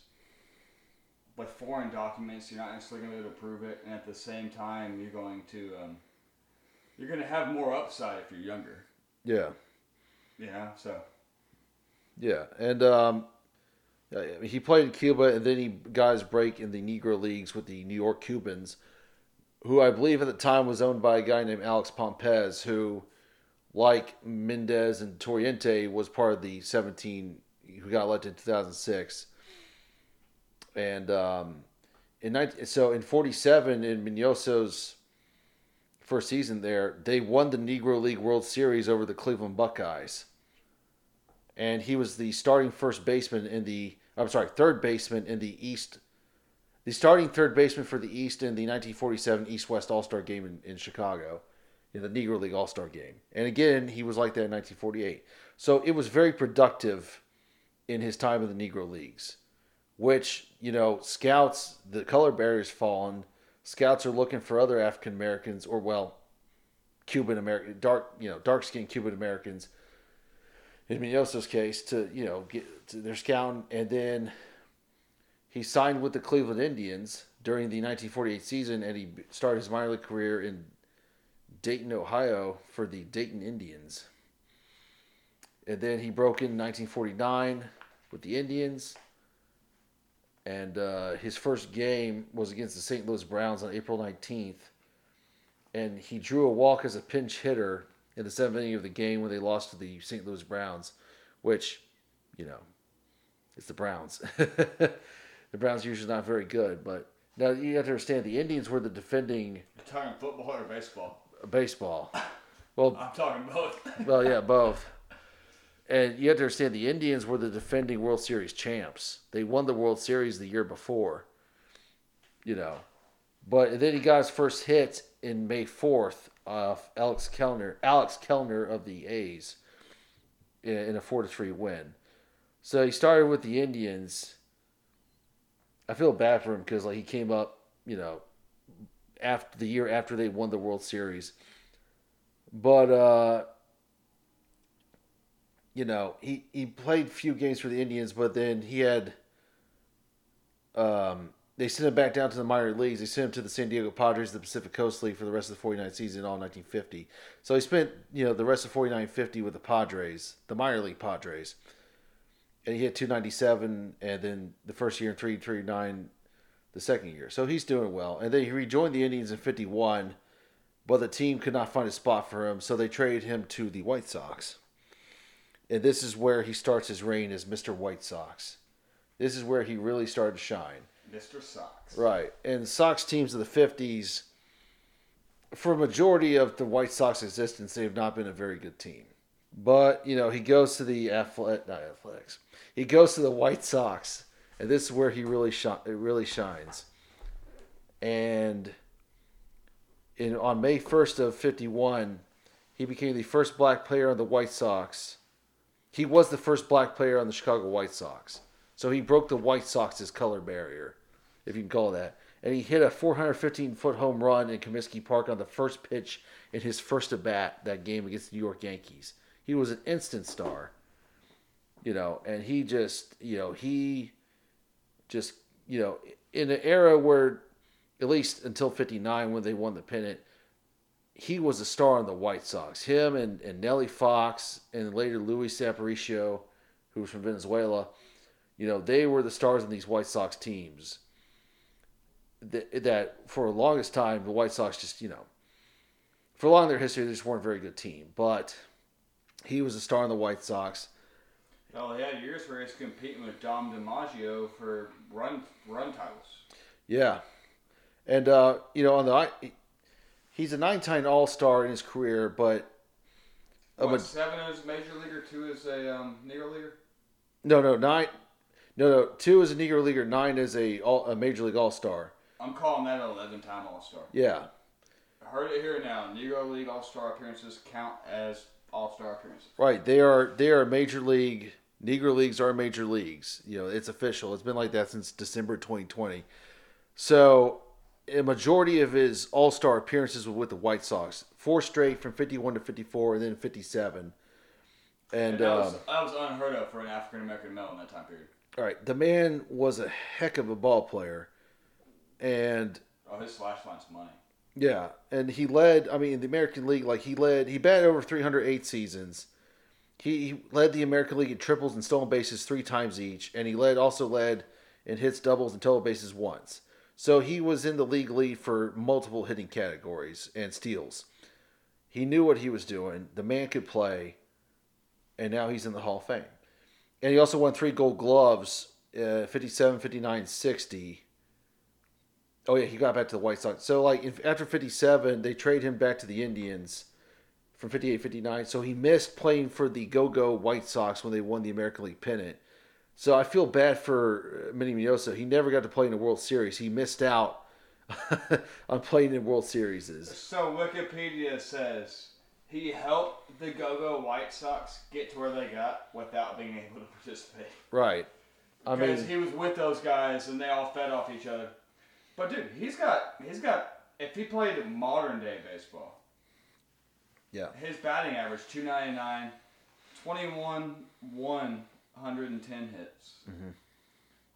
with foreign documents, you're not necessarily going to be able to prove it, and at the same time, you're going to um, you're going to have more upside if you're younger. Yeah. Yeah, so Yeah, and um, he played in Cuba, and then he got his break in the Negro Leagues with the New York Cubans, who I believe at the time was owned by a guy named Alex Pompez, who, like Mendez and Torriente, was part of the 17 who got elected in 2006. And um, in 19, so in 47, in Minoso's first season there, they won the Negro League World Series over the Cleveland Buckeyes and he was the starting first baseman in the I'm sorry, third baseman in the East, the starting third baseman for the East in the 1947 East West All Star game in, in Chicago, in the Negro League All Star game. And again, he was like that in 1948. So it was very productive in his time in the Negro Leagues, which, you know, scouts, the color barrier's fallen. Scouts are looking for other African Americans or, well, Cuban American, dark, you know, dark skinned Cuban Americans in Minoso's case to you know get to their scouting, and then he signed with the Cleveland Indians during the 1948 season, and he started his minor league career in Dayton, Ohio, for the Dayton Indians. And then he broke in 1949 with the Indians, and uh, his first game was against the St. Louis Browns on April 19th, and he drew a walk as a pinch hitter in the seventh inning of the game when they lost to the St. Louis Browns, which, you know, it's the Browns. the Browns are usually not very good, but now you have to understand the Indians were the defending you're talking football or baseball. baseball. Well, I'm talking both. well, yeah, both. And you have to understand the Indians were the defending World Series champs. They won the World Series the year before. You know. But then he got his first hit in May 4th off Alex Kellner, Alex Kellner of the A's in, in a 4 to 3 win. So he started with the Indians. I feel bad for him because like he came up, you know, after the year after they won the World Series. But uh you know, he, he played few games for the Indians, but then he had um they sent him back down to the minor leagues. They sent him to the San Diego Padres, the Pacific Coast League, for the rest of the 49 season, all 1950. So he spent, you know, the rest of 49-50 with the Padres, the minor league Padres. And he hit 297, and then the first year in 339 the second year. So he's doing well. And then he rejoined the Indians in 51, but the team could not find a spot for him, so they traded him to the White Sox. And this is where he starts his reign as Mr. White Sox. This is where he really started to shine. Mr. Sox. Right. And Sox teams of the 50s, for a majority of the White Sox existence, they have not been a very good team. But, you know, he goes to the athletic, not athletics. He goes to the White Sox, and this is where he really shi- it really shines. And in on May 1st of 51, he became the first black player on the White Sox. He was the first black player on the Chicago White Sox. So he broke the White Sox's color barrier, if you can call that. And he hit a 415 foot home run in Comiskey Park on the first pitch in his first at bat that game against the New York Yankees. He was an instant star, you know, and he just, you know, he just, you know, in an era where, at least until 59 when they won the pennant, he was a star on the White Sox. Him and, and Nellie Fox and later Luis Aparicio, who was from Venezuela you know, they were the stars in these White Sox teams. That, that for the longest time, the White Sox just, you know, for a long in their history, they just weren't a very good team. But he was a star in the White Sox. Well, he had years where he's competing with Dom DiMaggio for run run titles. Yeah. And, uh, you know, on the, he's a nine time All Star in his career, but. What, but seven as a major leaguer, two as a um, Negro leaguer? no, no, nine. No, no, two is a Negro Leaguer, nine is a, all, a Major League All Star. I'm calling that an 11 time All Star. Yeah, Heard it here now. Negro League All Star appearances count as All Star appearances. right. They are they are major league. Negro leagues are major leagues. You know, it's official. It's been like that since December 2020. So, a majority of his All Star appearances were with the White Sox. Four straight from 51 to 54, and then 57. And, And that, was, um, that was unheard of for an African American male in that time period. All right, the man was a heck of a ball player, and Oh, his slash line's money. Yeah, and he led. I mean, in the American League, like he led. He batted over 308 seasons. He, he led the American League in triples and stolen bases three times each, and he led also led in hits, doubles, and total bases once. So he was in the league lead for multiple hitting categories and steals. He knew what he was doing. The man could play, and now he's in the Hall of Fame. And he also won three Gold Gloves, uh, 57, 59, 60. Oh yeah, he got back to the White Sox. So like if, after 57, they trade him back to the Indians from 58 59. So he missed playing for the Go-Go White Sox when they won the American League pennant. So I feel bad for uh, Minnie Minoso. He never got to play in the World Series. He missed out on playing in World Series. So Wikipedia says he helped the Go-Go White Sox get to where they got without being able to participate. Right. I Because mean, he was with those guys and they all fed off each other. But dude, he's got he's got if he played modern day baseball, yeah. his batting average 299, 21 110 hits, Mm-hmm.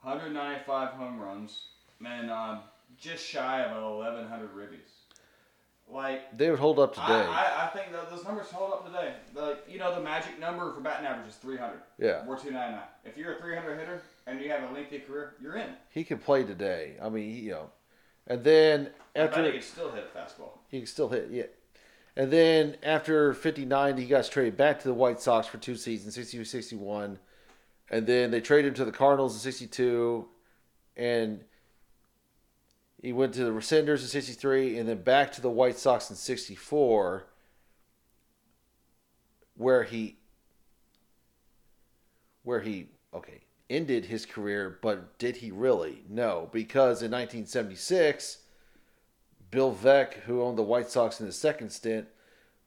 195 home runs, and um, just shy of 1100 ribbies. Like They would hold up today. I, I, I think that those numbers hold up today. Like you know, the magic number for batting average is 300. Yeah. We're 299. If you're a 300 hitter and you have a lengthy career, you're in. he could play today. I mean, you know. And then after he can still hit a fastball. He can still hit, yeah. And then after 59, he got traded back to the White Sox for two seasons, 62 61. And then they traded him to the Cardinals in 62. And he went to the Rescinders in 63 and then back to the White Sox in 64, where he, where he, okay, ended his career, but did he really? No, because in 1976, Bill Veeck, who owned the White Sox in his second stint,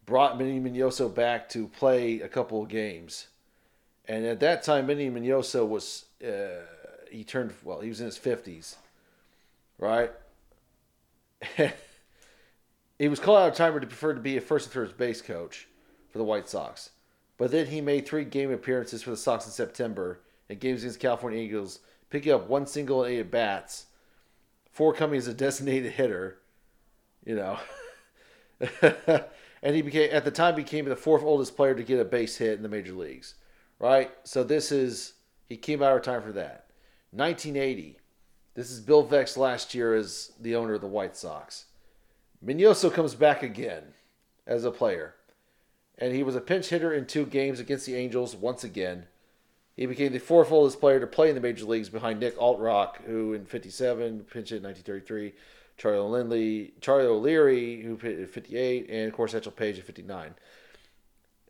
brought Minnie Minoso back to play a couple of games. And at that time, Minnie Minoso was, uh, he turned, well, he was in his 50s, right? he was called out of time, but he preferred to be a first and third base coach for the White Sox. But then he made three game appearances for the Sox in September in games against California Eagles, picking up one single and eight at bats, four coming as a designated hitter, you know. and he became at the time became the fourth oldest player to get a base hit in the major leagues. Right? So this is he came out of time for that. 1980. This is Bill Veeck's last year as the owner of the White Sox. Minoso comes back again as a player. And he was a pinch hitter in two games against the Angels once again. He became the fourth oldest player to play in the major leagues behind Nick Altrock, who in 57 pinch hit in 1933, Charlie Lindley, Charlie O'Leary, who hit in 58, and of course Satchel Paige in 59.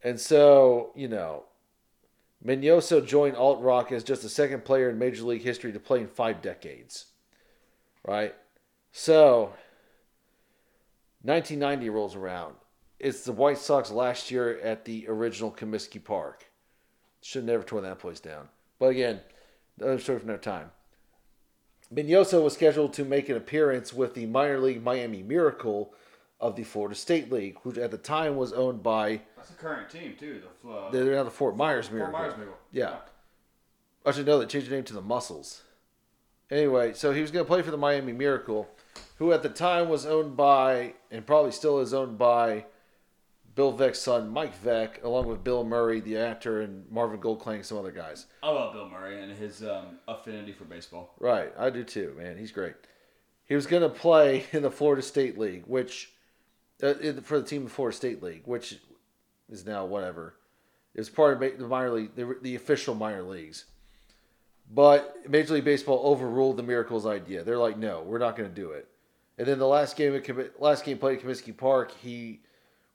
And so, you know, Minoso joined Altrock as just the second player in Major League history to play in five decades. Right? So, 1990 rolls around. It's the White Sox last year at the original Comiskey Park. Should never torn that place down. But again, another story for another time. Minoso was scheduled to make an appearance with the minor league Miami Miracle of the Florida State League, which at the time was owned by That's the current team too. The uh, they're now the Fort Myers Fort Miracle. Fort Myers Miracle. Yeah. Actually, no, they changed the name to the Mussels. Anyway, so he was going to play for the Miami Miracle, who at the time was owned by, and probably still is owned by, Bill Veeck's son, Mike Veeck, along with Bill Murray, the actor, and Marvin Goldklang, and some other guys. I love Bill Murray and his um, affinity for baseball. Right, I do too, man. He's great. He was going to play in the Florida State League, which, uh, for the team of Florida State League, which is now whatever. It was part of the minor league, the, the official minor leagues. But Major League Baseball overruled the Miracles' idea. They're like, no, we're not going to do it. And then the last game, last game played at Comiskey Park, he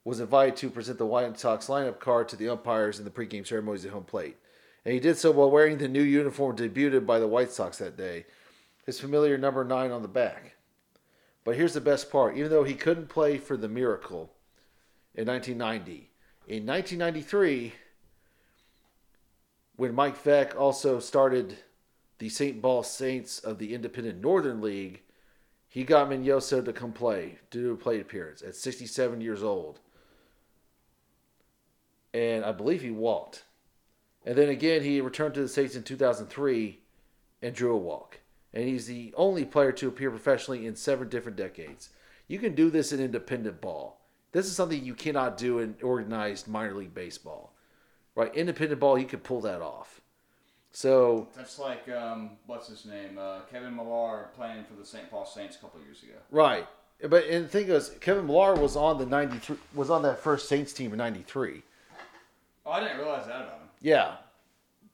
was invited to present the White Sox lineup card to the umpires in the pregame ceremonies at home plate. And he did so while wearing the new uniform debuted by the White Sox that day, his familiar number nine on the back. But here's the best part: even though he couldn't play for the Miracle in 1990, in 1993, when Mike Veeck also started the St. Paul Saints of the Independent Northern League, he got Minoso to come play, to do a plate appearance at 67 years old. And I believe he walked. And then again, he returned to the Saints in 2003 and drew a walk. And he's the only player to appear professionally in seven different decades. You can do this in independent ball. This is something you cannot do in organized minor league baseball. Right? Independent ball, you could pull that off. So That's like um, what's his name? Uh, Kevin Millar playing for the St. Paul Saints a couple years ago. Right. But and the thing is, Kevin Millar was on the ninety three was on that first Saints team in ninety three. Oh, I didn't realize that about him. Yeah,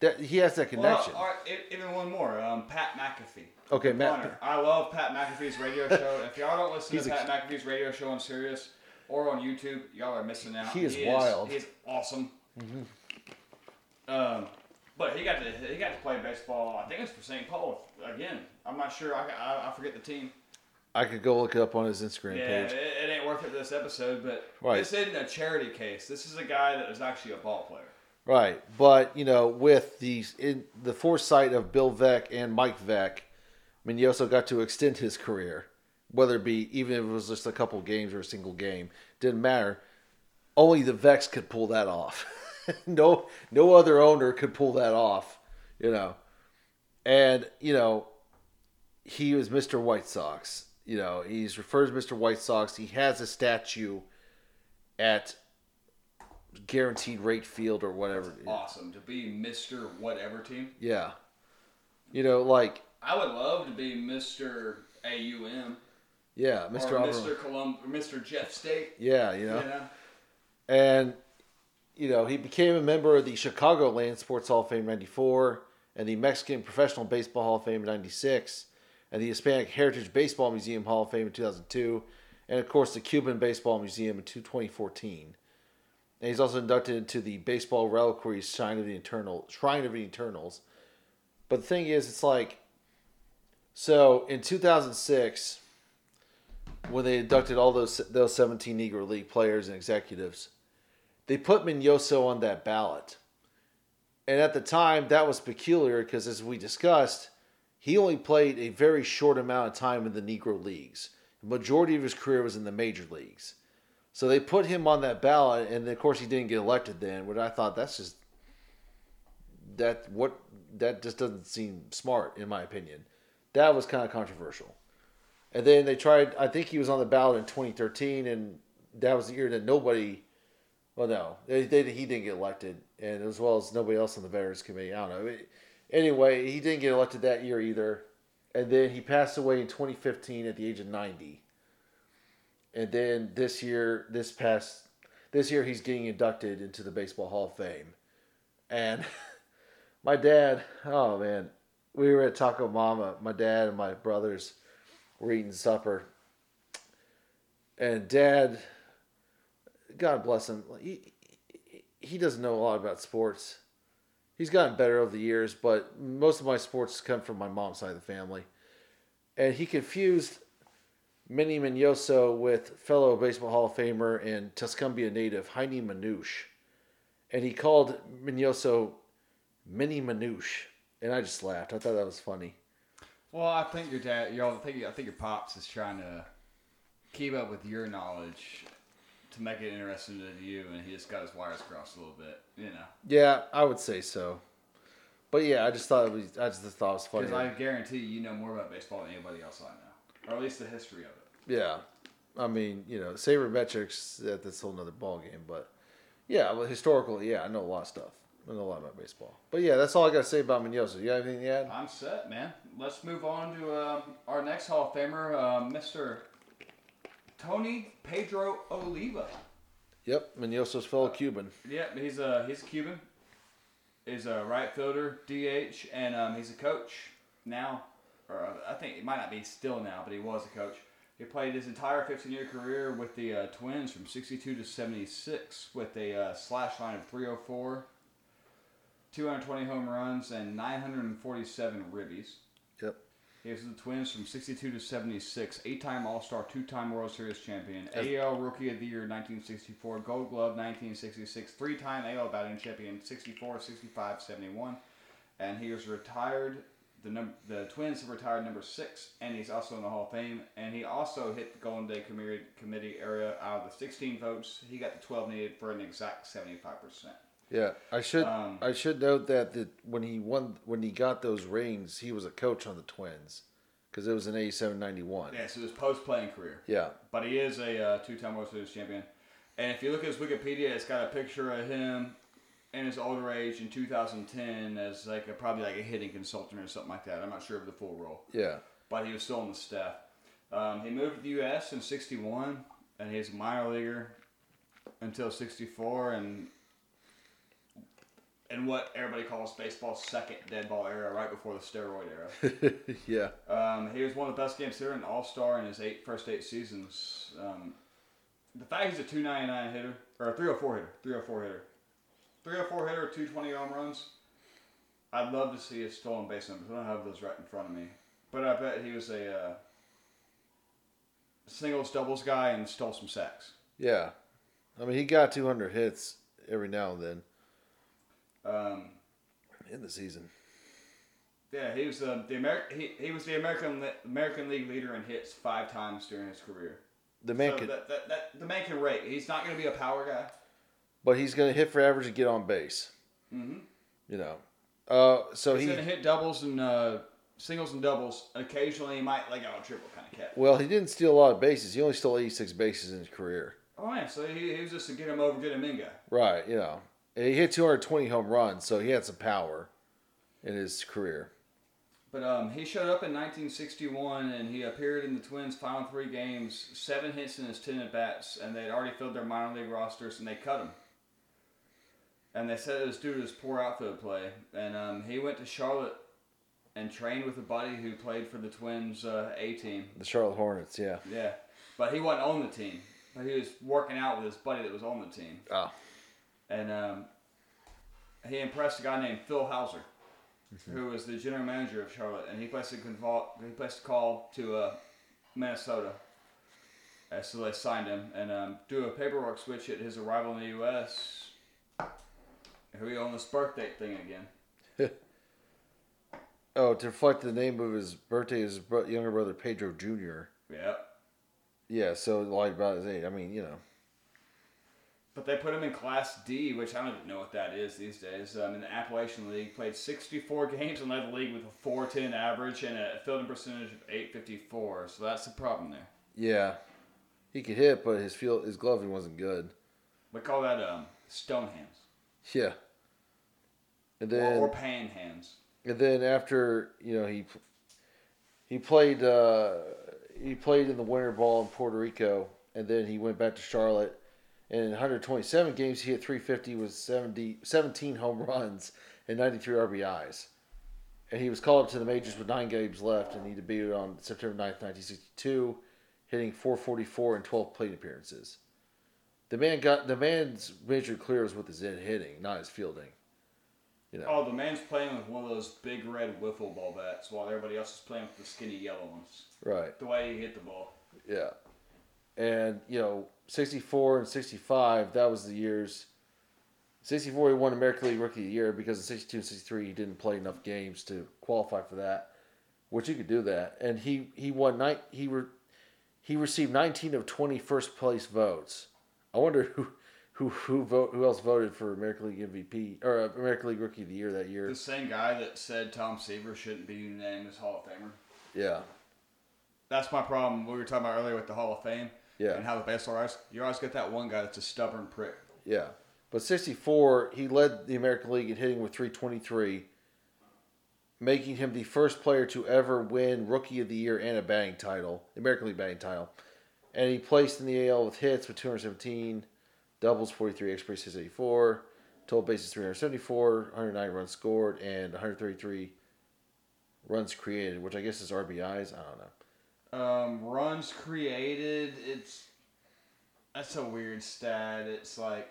that he has that connection. Well, right, even one more. Um, Pat McAfee. Okay, Matt-. I love Pat McAfee's radio show. if y'all don't listen to a- Pat McAfee's radio show on Sirius or on YouTube, y'all are missing out. He is wild. Mm-hmm. Awesome. Um, but he got to he got to play baseball. I think it's for St. Paul again. I'm not sure. I, I, I forget the team. I could go look it up on his Instagram Yeah, page. it, it ain't worth it this episode. But Right. this isn't a charity case. This is a guy that is actually a ball player. Right, but you know, with the in the foresight of Bill Veeck and Mike Veeck, Minoso got to extend his career, whether it be even if it was just a couple games or a single game, didn't matter. Only the Veecks could pull that off. no, no other owner could pull that off. You know, and you know, he was Mr. White Sox. You know, he's referred to Mr. White Sox. He has a statue at guaranteed rate field or whatever. Awesome to be Mister Whatever team. Yeah. You know, like I would love to be Mister AUM yeah, Mr. or Auburn. Mister Colum or Mister Jeff State. Yeah, you know. You know? And you know, he became a member of the Chicagoland Sports Hall of Fame in 94 and the Mexican Professional Baseball Hall of Fame in 96 and the Hispanic Heritage Baseball Museum Hall of Fame in 2002 and of course the Cuban Baseball Museum in 2014. And he's also inducted into the Baseball Reliquary Shrine of the Eternal Shrine of the Eternals. But the thing is, it's like, so in 2006, when they inducted all those those 17 Negro League players and executives, they put Minoso on that ballot. And at the time, that was peculiar because, as we discussed, he only played a very short amount of time in the Negro Leagues. The majority of his career was in the major leagues. So they put him on that ballot, and of course, he didn't get elected then. But I thought that's just that what that just doesn't seem smart in my opinion. That was kind of controversial. And then they tried. I think he was on the ballot in 2013, and that was the year that nobody. Well, no, they, they, he didn't get elected, and as well as nobody else on the Veterans Committee. I don't know. Anyway, he didn't get elected that year either, and then he passed away in 2015 at the age of 90. And then this year, this past this year, he's getting inducted into the Baseball Hall of Fame, and my dad. Oh man, we were at Taco Mama. My dad and my brothers were eating supper, and Dad, God bless him, he he doesn't know a lot about sports. He's gotten better over the years, but most of my sports come from my mom's side of the family, and he confused Minnie Minoso with fellow Baseball Hall of Famer and Tuscumbia native Heinie Manush, and he called Minoso Minnie Manush, and I just laughed. I thought that was funny. Well, I think your dad, I think, I think your pops is trying to keep up with your knowledge to make it interesting to you, and he just got his wires crossed a little bit, you know. Yeah, I would say so. But yeah, I just thought it was. I just thought it was funny. Because I guarantee you know more about baseball than anybody else I know, or at least the history of it. Yeah, I mean, you know, sabermetrics that that's a whole nother ball game. But yeah, well, historically, yeah, I know a lot of stuff. I know a lot about baseball. But yeah, that's all I got to say about Minoso. You have anything to add? I'm set, man. Let's move on to uh, our next Hall of Famer, uh, Mr. Tony Pedro Oliva. Yep, Minoso's fellow Cuban. Yep, he's a he's a Cuban. He's a right fielder, DH, and um, he's a coach now. Or uh, I think he might not be still now, but he was a coach. He played his entire 15-year career with the uh, Twins from 62 to 76 with a uh, slash line of 304, 220 home runs, and 947 ribbies. Yep. He was the Twins from 62 to 76, eight-time All-Star, two-time World Series champion, AL Rookie of the Year 1964, Gold Glove 1966, three-time AL batting champion 64, 65, 71, and he was retired. The num- the Twins have retired number six, and he's also in the Hall of Fame. And he also hit the Golden Day Committee, committee area out of the 16 votes. He got the 12 needed for an exact 75 percent. Yeah, I should Um, I should note that the, when he won when he got those rings, he was a coach on the Twins because it was in 87 91. Yeah, so his post-playing career. Yeah. But he is a uh, two-time World Series champion. And if you look at his Wikipedia, it's got a picture of him in his older age in 2010 as like a, probably like a hitting consultant or something like that. I'm not sure of the full role, Yeah. but he was still on the staff. Um, he moved to the U.S. in '61, and he was a minor leaguer until '64, and in what everybody calls baseball's second dead ball era, right before the steroid era. yeah. Um, he was one of the best games hitter and all star in his eight first eight seasons. Um, the fact he's a 299 hitter, or a 304 hitter, 304 hitter, 304 hitter, 220 home runs. I'd love to see his stolen base numbers. I don't have those right in front of me. But I bet he was a uh, singles, doubles guy and stole some sacks. Yeah. I mean, he got 200 hits every now and then Um, in the season. yeah, he was uh, the Ameri- he, he was the American Li- American League leader in hits five times during his career. The man so could, that, that, that, the man can rate. He's not going to be a power guy. but he's going to hit for average and get on base. Mm-hmm. You know. Uh, so He's he gonna hit doubles and uh, singles and doubles. Occasionally, he might like out a triple kind of cat. well, he didn't steal a lot of bases. He only stole 86 bases in his career. Oh man, so he, he was just a get him over, get him in guy. Right. You know. And he hit 220 home runs, so he had some power in his career. But um, he showed up in 1961 and he appeared in the Twins' final three games, seven hits in his ten at bats, and they'd already filled their minor league rosters and they cut him. And they said it was due to his poor outfield play. And um, he went to Charlotte and trained with a buddy who played for the Twins' uh, A team. The Charlotte Hornets, yeah. Yeah, but he wasn't on the team. But he was working out with his buddy that was on the team. Oh. And um, he impressed a guy named Phil Howser, who was the general manager of Charlotte, and he placed a convol- he placed a call to uh, Minnesota. Uh, so they signed him and um, do a paperwork switch at his arrival in the U.S. Here we go on this birthday thing again. Oh, to reflect the name of his birthday, his younger brother Pedro Jr. Yeah. Yeah, so lied about his age. I mean, you know. But they put him in Class D, which I don't even know what that is these days. Um, in the Appalachian League, played 64 games and led the league with a 410 average and a fielding percentage of 854. So that's the problem there. Yeah, he could hit, but his field, his gloving wasn't good. We call that um, stone hands Yeah. And or, then, or pan hands. and then after you know he, he played uh, he played in the winter ball in Puerto Rico, and then he went back to Charlotte. And in 127 games, he hit 350 with 70, 17 home runs and 93 RBIs. And he was called up to the majors with nine games left, and he debuted on September 9th, 1962, hitting 444 in 12 plate appearances. The man got the man's major clear was with his in hitting, not his fielding. You know, Oh, the man's playing with one of those big red wiffle ball bats while everybody else is playing with the skinny yellow ones. right? The way he hit the ball. Yeah. And, you know, 64 and 65, that was the years. 64, he won American League Rookie of the Year because in 62 and 63, he didn't play enough games to qualify for that, which he could do that. And he, he won, nine, he, re, he received 19 of 20 first place votes. I wonder who. Who who vote? Who else voted for American League MVP or American League Rookie of the Year that year? The same guy that said Tom Seaver shouldn't be named as Hall of Famer. Yeah, That's my problem. We were talking about earlier with the Hall of Fame yeah. and how the baseball rise. You always get that one guy that's a stubborn prick. Yeah. But 64, he led the American League in hitting with 323, making him the first player to ever win Rookie of the Year and a batting title, the American League batting title. And he placed in the AL with hits with 217, doubles 43, extra bases 84, total bases 374, 109 runs scored, and 133 runs created, which I guess is RBIs. I don't know. Um, runs created. It's that's a weird stat. It's like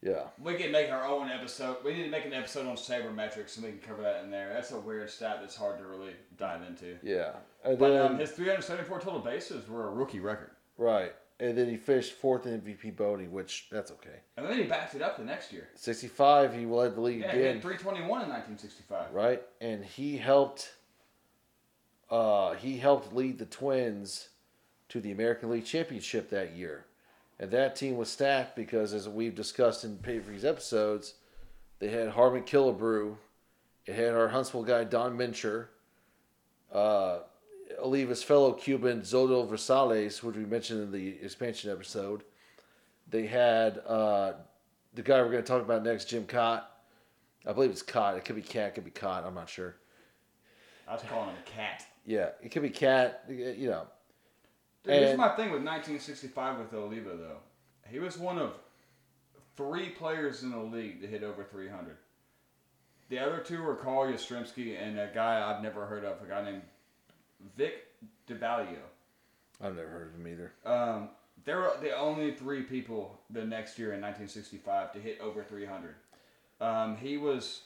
Yeah. We can make our own episode. We need to make an episode on sabermetrics, and we can cover that in there. That's a weird stat that's hard to really dive into. Yeah. And But then, um, his 374 total bases were a rookie record, right. And then he finished fourth in MVP voting, which that's okay. and then he backed it up the next year. 65, he led the league Yeah, again. 321 in 1965. right? And he helped. Uh, he helped lead the Twins to the American League Championship that year, and that team was stacked because, as we've discussed in previous episodes, they had Harmon Killebrew, it had our Huntsville guy Don Mincher, uh, Oliva's fellow Cuban Zoilo Versalles, which we mentioned in the expansion episode. They had uh, the guy we're going to talk about next, Jim Kaat. I believe it's Cott. It could be Cat. It could be Cott. I'm not sure. I was calling him cat. Yeah, it could be Cat. You know. Dude, here's And- my thing with 1965 with Oliva, though. He was one of three players in the league to hit over 300. The other two were Carl Yastrzemski and a guy I've never heard of, a guy named Vic Davalillo. I've never heard of him either. Um, they were the only three people the next year in 1965 to hit over 300. Um, he was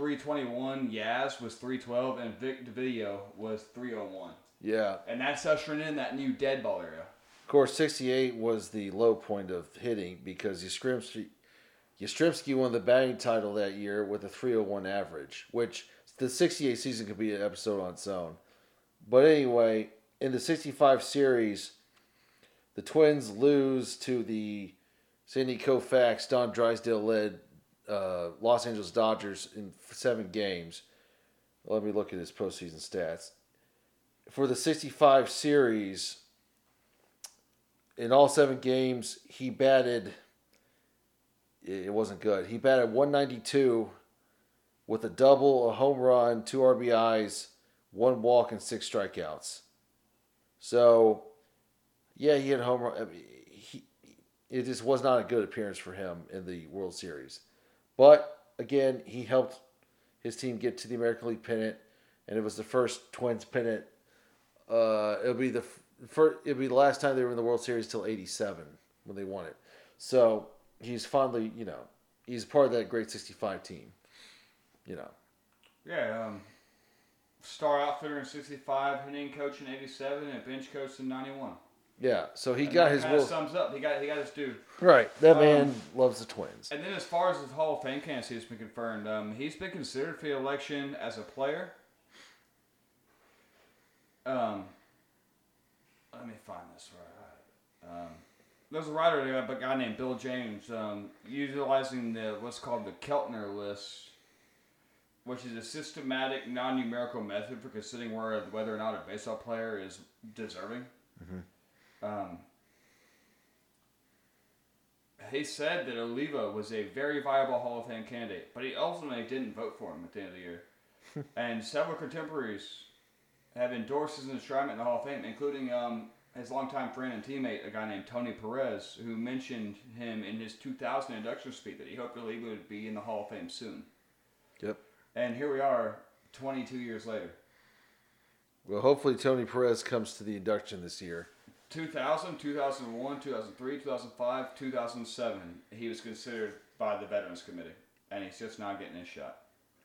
321, Yaz was 312, and Vic Davalillo was 301. Yeah. And that's ushering in that new dead ball era. Of course, 68 was the low point of hitting because Yastrzemski, Yastrzemski won the batting title that year with a 301 average, which the 68 season could be an episode on its own. But anyway, in the 65 series, the Twins lose to the Sandy Koufax, Don Drysdale led uh, Los Angeles Dodgers in seven games. Let me look at his postseason stats. For the 65 series, in all seven games, he batted. It wasn't good. He batted 192 with a double, a home run, two RBIs, one walk, and six strikeouts. So, yeah, he had a home run. I mean, he, it just was not a good appearance for him in the World Series. But again, he helped his team get to the American League pennant, and it was the first Twins pennant. Uh, it'll be the first. It'll be the last time they were in the World Series till '87 when they won it. So he's fondly, you know, he's part of that great '65 team. You know, Yeah, um, star outfitter in 65, hitting coach in 87, and bench coach in 91. Yeah. So he And got his will. sums up. He got he got his due. Right. That Um, man loves the Twins. And then as far as his Hall of Fame candidacy has been confirmed, um, he's been considered for the election as a player. Um, let me find this right. Um, there's a writer, there, a guy named Bill James, um, utilizing the what's called the Keltner list, which is a systematic, non-numerical method for considering where, whether or not a baseball player is deserving. Um, he said that Oliva was a very viable Hall of Fame candidate, but he ultimately didn't vote for him at the end of the year. and several contemporaries have endorsed his enshrinement in the Hall of Fame, including um, his longtime friend and teammate, a guy named Tony Perez, who mentioned him in his 2000 induction speech that he hoped Oliva would be in the Hall of Fame soon. Yep. And here we are, 22 years later. Well, hopefully Tony Perez comes to the induction this year. 2000, 2001, 2003, 2005, 2007, he was considered by the Veterans Committee, and he's just not getting his shot.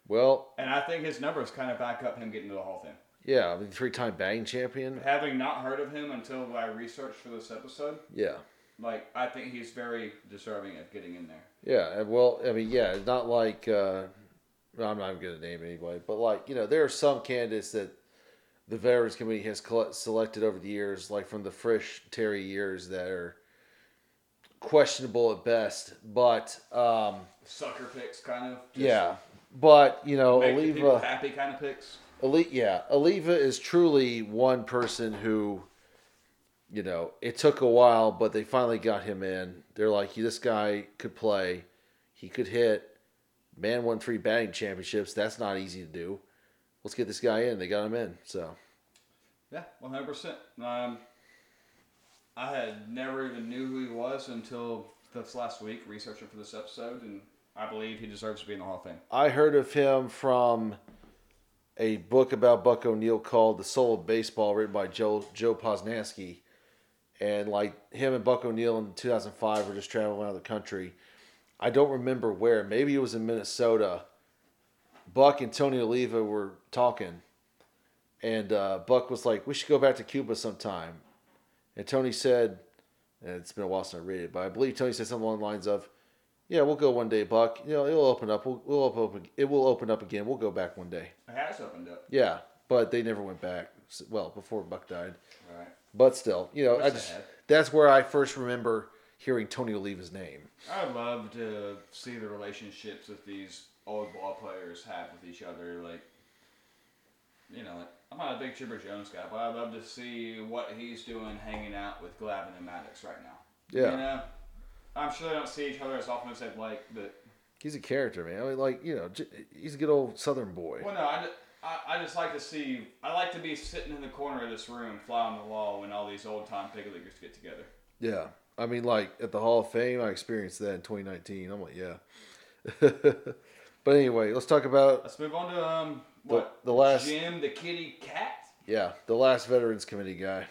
Well, And I think his numbers kind of back up him getting to the Hall of Fame. yeah, the three-time batting champion. Having not heard of him until I researched for this episode, Yeah. like I think he's very deserving of getting in there. Yeah, well, I mean, yeah, it's not like uh, I'm not even going to name anybody, but like you know, there are some candidates that the Veterans Committee has selected over the years, like from the Frisch Terry years, that are questionable at best. But um, Sucker picks, kind of. just yeah, but you know, Oliva, happy kind of picks. Ali, yeah, Oliva is truly one person who, you know, it took a while, but they finally got him in. They're like, this guy could play, he could hit. Man won three batting championships. That's not easy to do. Let's get this guy in. They got him in. So Yeah, one hundred percent. Um, I had never even knew who he was until this last week researching for this episode, and I believe he deserves to be in the Hall of Fame. I heard of him from a book about Buck O'Neil called "The Soul of Baseball," written by Joe Joe Posnanski, and like him and Buck O'Neil in 2005 were just traveling around the country, I don't remember where. Maybe it was in Minnesota. Buck and Tony Oliva were talking, and uh, Buck was like, "We should go back to Cuba sometime," and Tony said, and "It's been a while since I read it, but I believe Tony said something along the lines of." Yeah, we'll go one day, Buck. You know, it'll open up. We'll, we'll open. It will open up again. We'll go back one day. It has opened up. Yeah, but they never went back. Well, before Buck died, Right. but still, you know, I That's just that's where I first remember hearing Tony Oliva's name. I'd love to see the relationships that these old ball players have with each other. Like, you know, like, I'm not a big Chipper Jones guy, but I'd love to see what he's doing hanging out with Glavine and Maddux right now. Yeah. You know, I'm sure they don't see each other as often as they'd like, but He's a character, man. I mean, like you know, he's a good old Southern boy. well, no, I, I, I just like to see. I like to be sitting in the corner of this room, fly on the wall, when all these old time big leaguers get together. Yeah, I mean, like at the Hall of Fame, I experienced that in 2019. I'm like, yeah. but anyway, let's talk about Let's move on to um what the last- Jim the Kitty Cat. yeah the last Veterans Committee guy.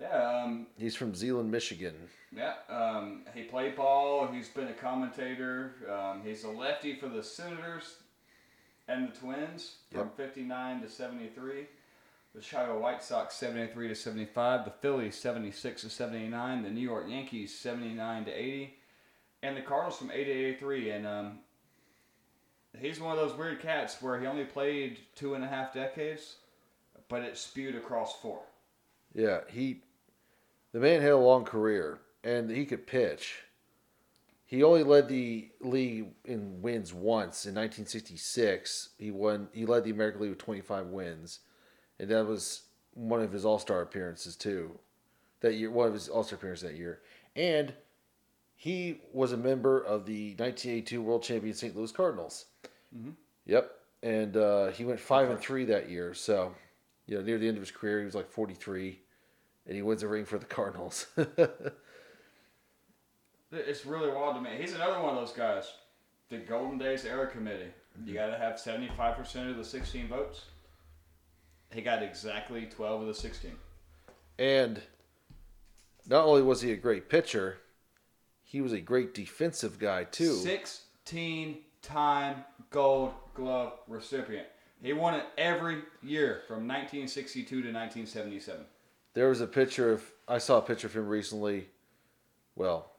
Yeah, um, He's from Zeeland, Michigan. Yeah, um, he played ball. He's been a commentator. Um, he's a lefty for the Senators and the Twins from 59 to 73. The Chicago White Sox 73 to 75. The Phillies 76 to 79. The New York Yankees 79 to 80. And the Cardinals from 80 to 83. And um, he's one of those weird cats where he only played two and a half decades, but it spewed across four. Yeah, he, the man had a long career and he could pitch. He only led the league in wins once in 1966. He won. He led the American League with 25 wins, and that was one of his All Star appearances too. That year, one of his All Star appearances that year, and he was a member of the 1982 World Champion St. Louis Cardinals. Yep, and uh, he went five and three that year. So, you know, near the end of his career, he was like 43, and he wins a ring for the Cardinals. It's really wild to me. He's another one of those guys. The Golden Days Era Committee. You got to have 75% of the 16 votes. He got exactly 12 of the 16. And not only was he a great pitcher, he was a great defensive guy too. 16 time Gold Glove recipient. He won it every year from 1962 to 1977. There was a picture of I saw a picture of him recently. Well,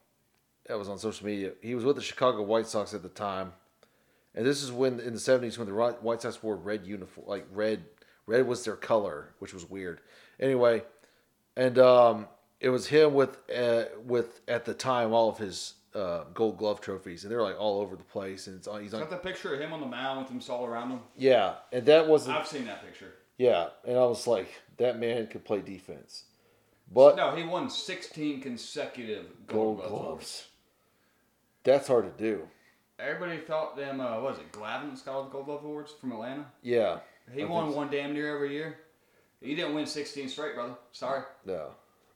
that was on social media. He was with the Chicago White Sox at the time, and this is when in the seventies when the White Sox wore red uniform, like red. Red was their color, which was weird. Anyway, and um, it was him with uh, with at the time all of his uh, Gold Glove trophies, and they're like all over the place. And it's on, he's Got on the picture of him on the mound with them all around him. yeah, and that wasn't I've seen that picture. yeah, and I was like, that man could play defense, but No, he won 16 consecutive Gold, Gold Glove Gloves. That's hard to do. Everybody thought them, uh, what was it, Glavine's got all the Gold Glove awards from Atlanta? Yeah, He I won so. one damn near every year. He didn't win 16 straight, brother. Sorry. No,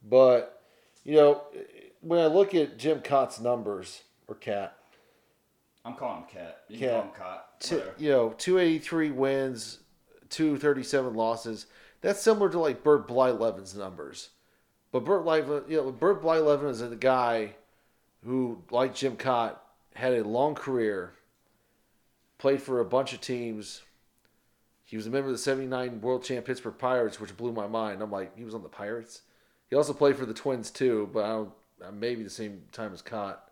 but you know, when I look at Jim Kaat's numbers or Cat, I'm calling him Cat. You Cat. can call him Cot. two, you know, two eighty three wins, two thirty seven losses. That's similar to like Bert Blyleven's numbers, but Bert Blyleven, you know, Bert Blyleven is a guy who, like Jim Cott, had a long career, played for a bunch of teams. He was a member of the 79 World Champ Pittsburgh Pirates, which blew my mind. I'm like, he was on the Pirates? He also played for the Twins, too, but I don't, maybe the same time as Cott.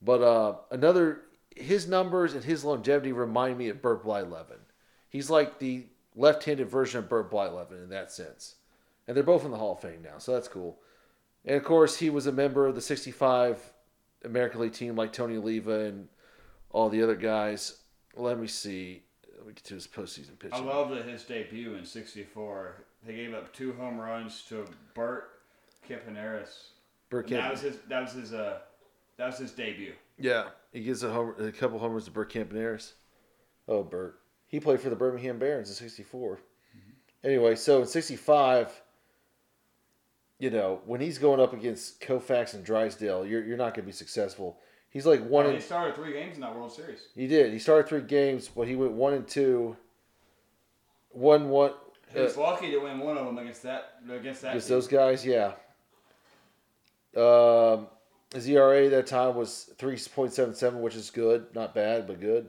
But uh, another, his numbers and his longevity remind me of Bert Blyleven. He's like the left handed version of Bert Blyleven in that sense. And they're both in the Hall of Fame now, so that's cool. And of course, he was a member of the 65 American League team like Tony Oliva and all the other guys. Let me see. Let me get to his postseason pitching. I love that his debut in '64. they gave up two home runs to Bert Campaneris. That was his. That was his. Uh, that was his debut. Yeah, he gives a, a couple homers to Bert Campaneris. Oh, Burt. He played for the Birmingham Barons in '64. Anyway, so in '65, you know, when he's going up against Koufax and Drysdale, you're you're not going to be successful. He's like one. Well, he started three games in that World Series. he did. He started three games, but he went one and two. One one. He was lucky to win one of them against that against that. Against team. those guys, yeah. Um, his ERA that time was three point seven seven, which is good, not bad, but good.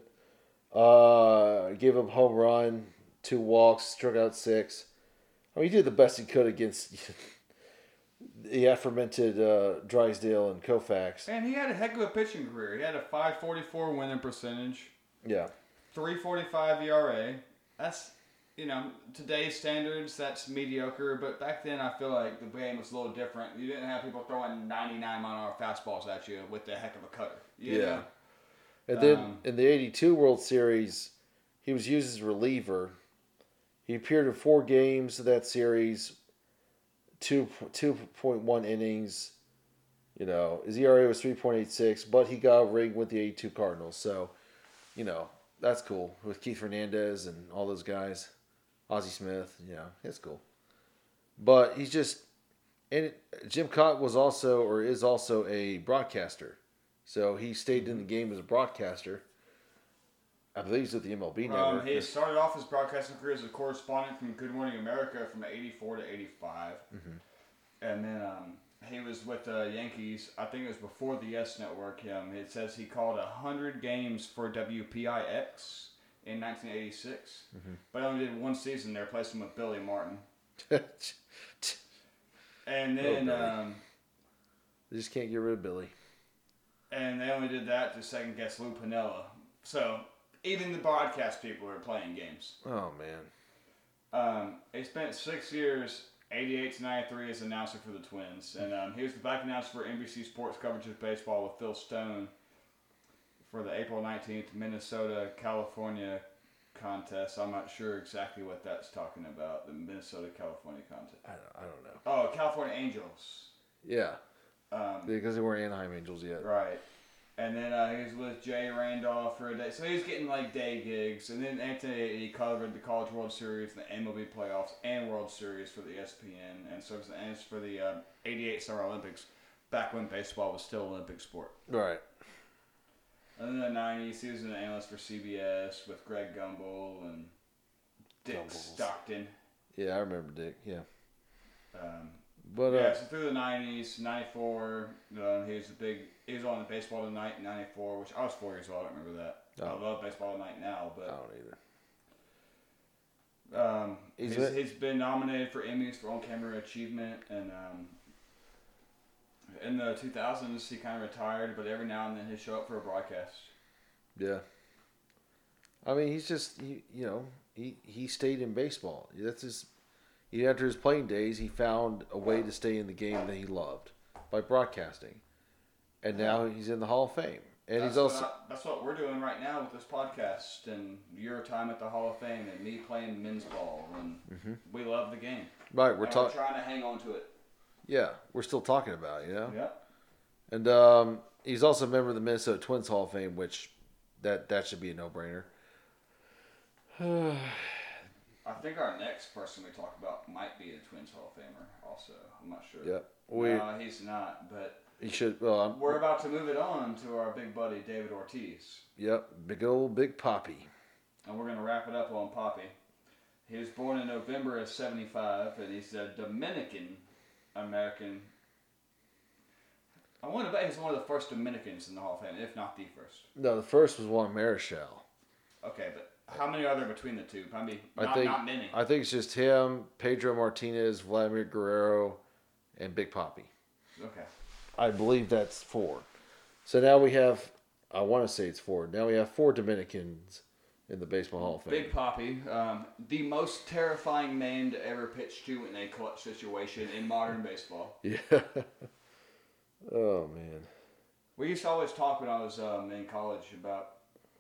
Uh, gave up home run, two walks, struck out six. I mean, he did the best he could against the aforementioned uh, Drysdale and Koufax. And he had a heck of a pitching career. He had a 544 winning percentage, Yeah, 345 ERA. That's, you know, today's standards, that's mediocre. But back then, I feel like the game was a little different. You didn't have people throwing 99 mile an hour fastballs at you with the heck of a cutter. You Yeah. know? and then Um, in the '82 World Series, he was used as a reliever. He appeared in four games of that series, two two point one innings. You know, his ERA was three point eight six, but he got a ring with the eighty two Cardinals. So, you know, that's cool with Keith Fernandez and all those guys, Ozzie Smith. Yeah, it's cool. But he's just, and Jim Kaat was also or is also a broadcaster, so he stayed in the game as a broadcaster. I believe he's at the MLB Um, network. he started off his broadcasting career as a correspondent from Good Morning America from 84 to 85. And then um, he was with the Yankees, I think it was before the Yes Network. Um, it says he called 100 games for WPIX in 1986. But I only did one season. They replaced him with Billy Martin. And then Billy. um, They just can't get rid of Billy. and they only did that to second guess Lou Piniella. So even the broadcast people are playing games. Oh man. Um, he spent six years, 88 to 93, as announcer for the Twins. And um, he was the back announcer for NBC Sports coverage of baseball with Phil Stone for the April 19th Minnesota California contest. I'm not sure exactly what that's talking about, the Minnesota California contest. I don't, I don't know. Oh, California Angels. Yeah, Um, because they weren't Anaheim Angels yet. Right. And then uh, he was with Jay Randolph for a day. So he was getting like day gigs. And then Anthony, he covered the College World Series, the MLB playoffs, and World Series for the ESPN. And so it was the analyst for the uh, 88 Summer Olympics, back when baseball was still an Olympic sport. Right. And then in the 90s, he was an analyst for CBS with Greg Gumbel and Dick. Stockton. Yeah, I remember Dick. Yeah, Um, but uh, yeah, so through the '90s, '94, uh, he was a big. He was on the Baseball Tonight in '94, which I was four years old. I don't remember that. Oh. I love Baseball Tonight now, but I don't either. um, He's he's, he's been nominated for Emmys for on-camera achievement, and um, in the 2000s he kind of retired, but every now and then he'd show up for a broadcast. Yeah. I mean, he's just he, you know he he stayed in baseball. That's his. He, after his playing days, he found a way to stay in the game that he loved by broadcasting, and now he's in the Hall of Fame. And that's he's also what I- that's what we're doing right now with this podcast, and your time at the Hall of Fame, and me playing men's ball, and we love the game. right. Mm-hmm. We're trying to hang on to it. Yeah, we're still talking about it. You know. Yeah. And um, he's also a member of the Minnesota Twins Hall of Fame, which that that should be a no brainer. I think our next person we talk about might be a Twins Hall of Famer. Also, I'm not sure. Yep. We no, he's not. But he should. Well, we're about to move it on to our big buddy David Ortiz, yep. Big old Big Papi. and we're gonna wrap it up on Papi. He was born in November of '75, and he's a Dominican American. I want to bet he's one of the first Dominicans in the Hall of Fame, if not the first. No, the first was Juan Marichal. Okay, but how many are there between the two? I not, think not many. I think it's just him, Pedro Martinez, Vladimir Guerrero, and Big Papi. okay. I believe that's four. So now we have. I want to say it's four. Now we have four Dominicans in the Baseball Hall of Fame. Big Papi, um, the most terrifying man to ever pitch to in a clutch situation in modern baseball. Yeah. oh man. We used to always talk when I was um, in college about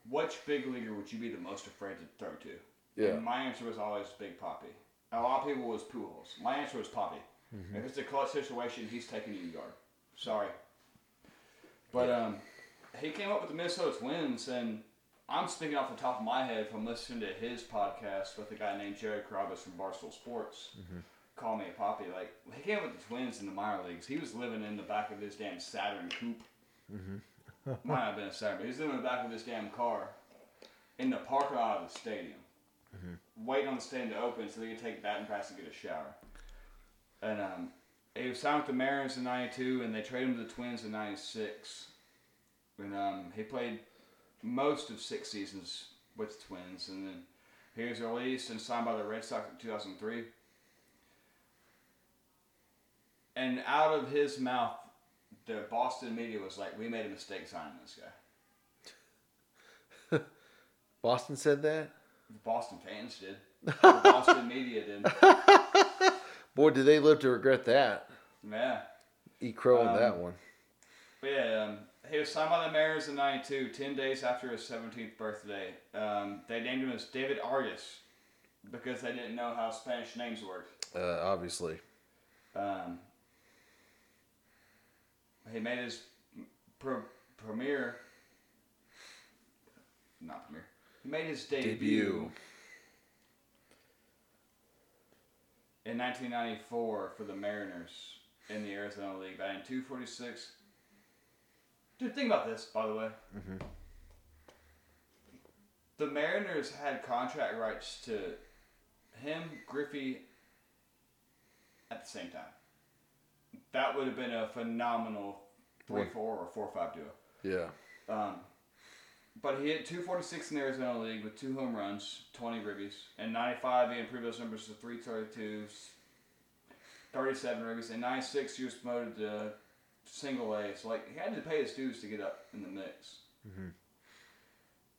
which big leaguer would you be the most afraid to throw to? Yeah. And my answer was always Big Papi. A lot of people was Pujols. My answer was Papi. If it's a clutch situation, he's taking you yard. Sorry. But um, he came up with the Minnesota Twins, and I'm speaking off the top of my head from listening to his podcast with a guy named Jerry Carabas from Barstool Sports. Call me a Poppy. Like he came with the Twins in the minor leagues. He was living in the back of his damn Saturn coupe. Might not have been a Saturn, but he was living in the back of his damn car in the parking lot of the stadium, waiting on the stadium to open so they could take batting practice and get a shower. And um, he was signed with the Mariners in '92, and they traded him to the Twins in '96. And um, he played most of six seasons with the Twins, and then he was released and signed by the Red Sox in 2003. And out of his mouth, the Boston media was like, "We made a mistake signing this guy." Boston said that. The Boston fans did. The Boston media did. Boy, did they live to regret that. Yeah. Eat crow on Um, that one. But yeah, um, he was signed by the Mariners in '92, 10 days after his 17th birthday. Um, they named him as David Argus because they didn't know how Spanish names worked. Uh, obviously. Um, he made his pre- premiere, not premiere. He made his debut, Debut. in 1994 for the Mariners in the Arizona League, batting 246. Dude, think about this, by the way. The Mariners had contract rights to him, Griffey, at the same time. That would have been a phenomenal 3 4 or 4 5 duo. Yeah. Um, but he hit 246 in the Arizona League with two home runs, 20 ribbies. and 95, he improved those numbers to 332, 37 ribbies. In 96, he was promoted to single A. So, like, he had to pay his dues to get up in the mix.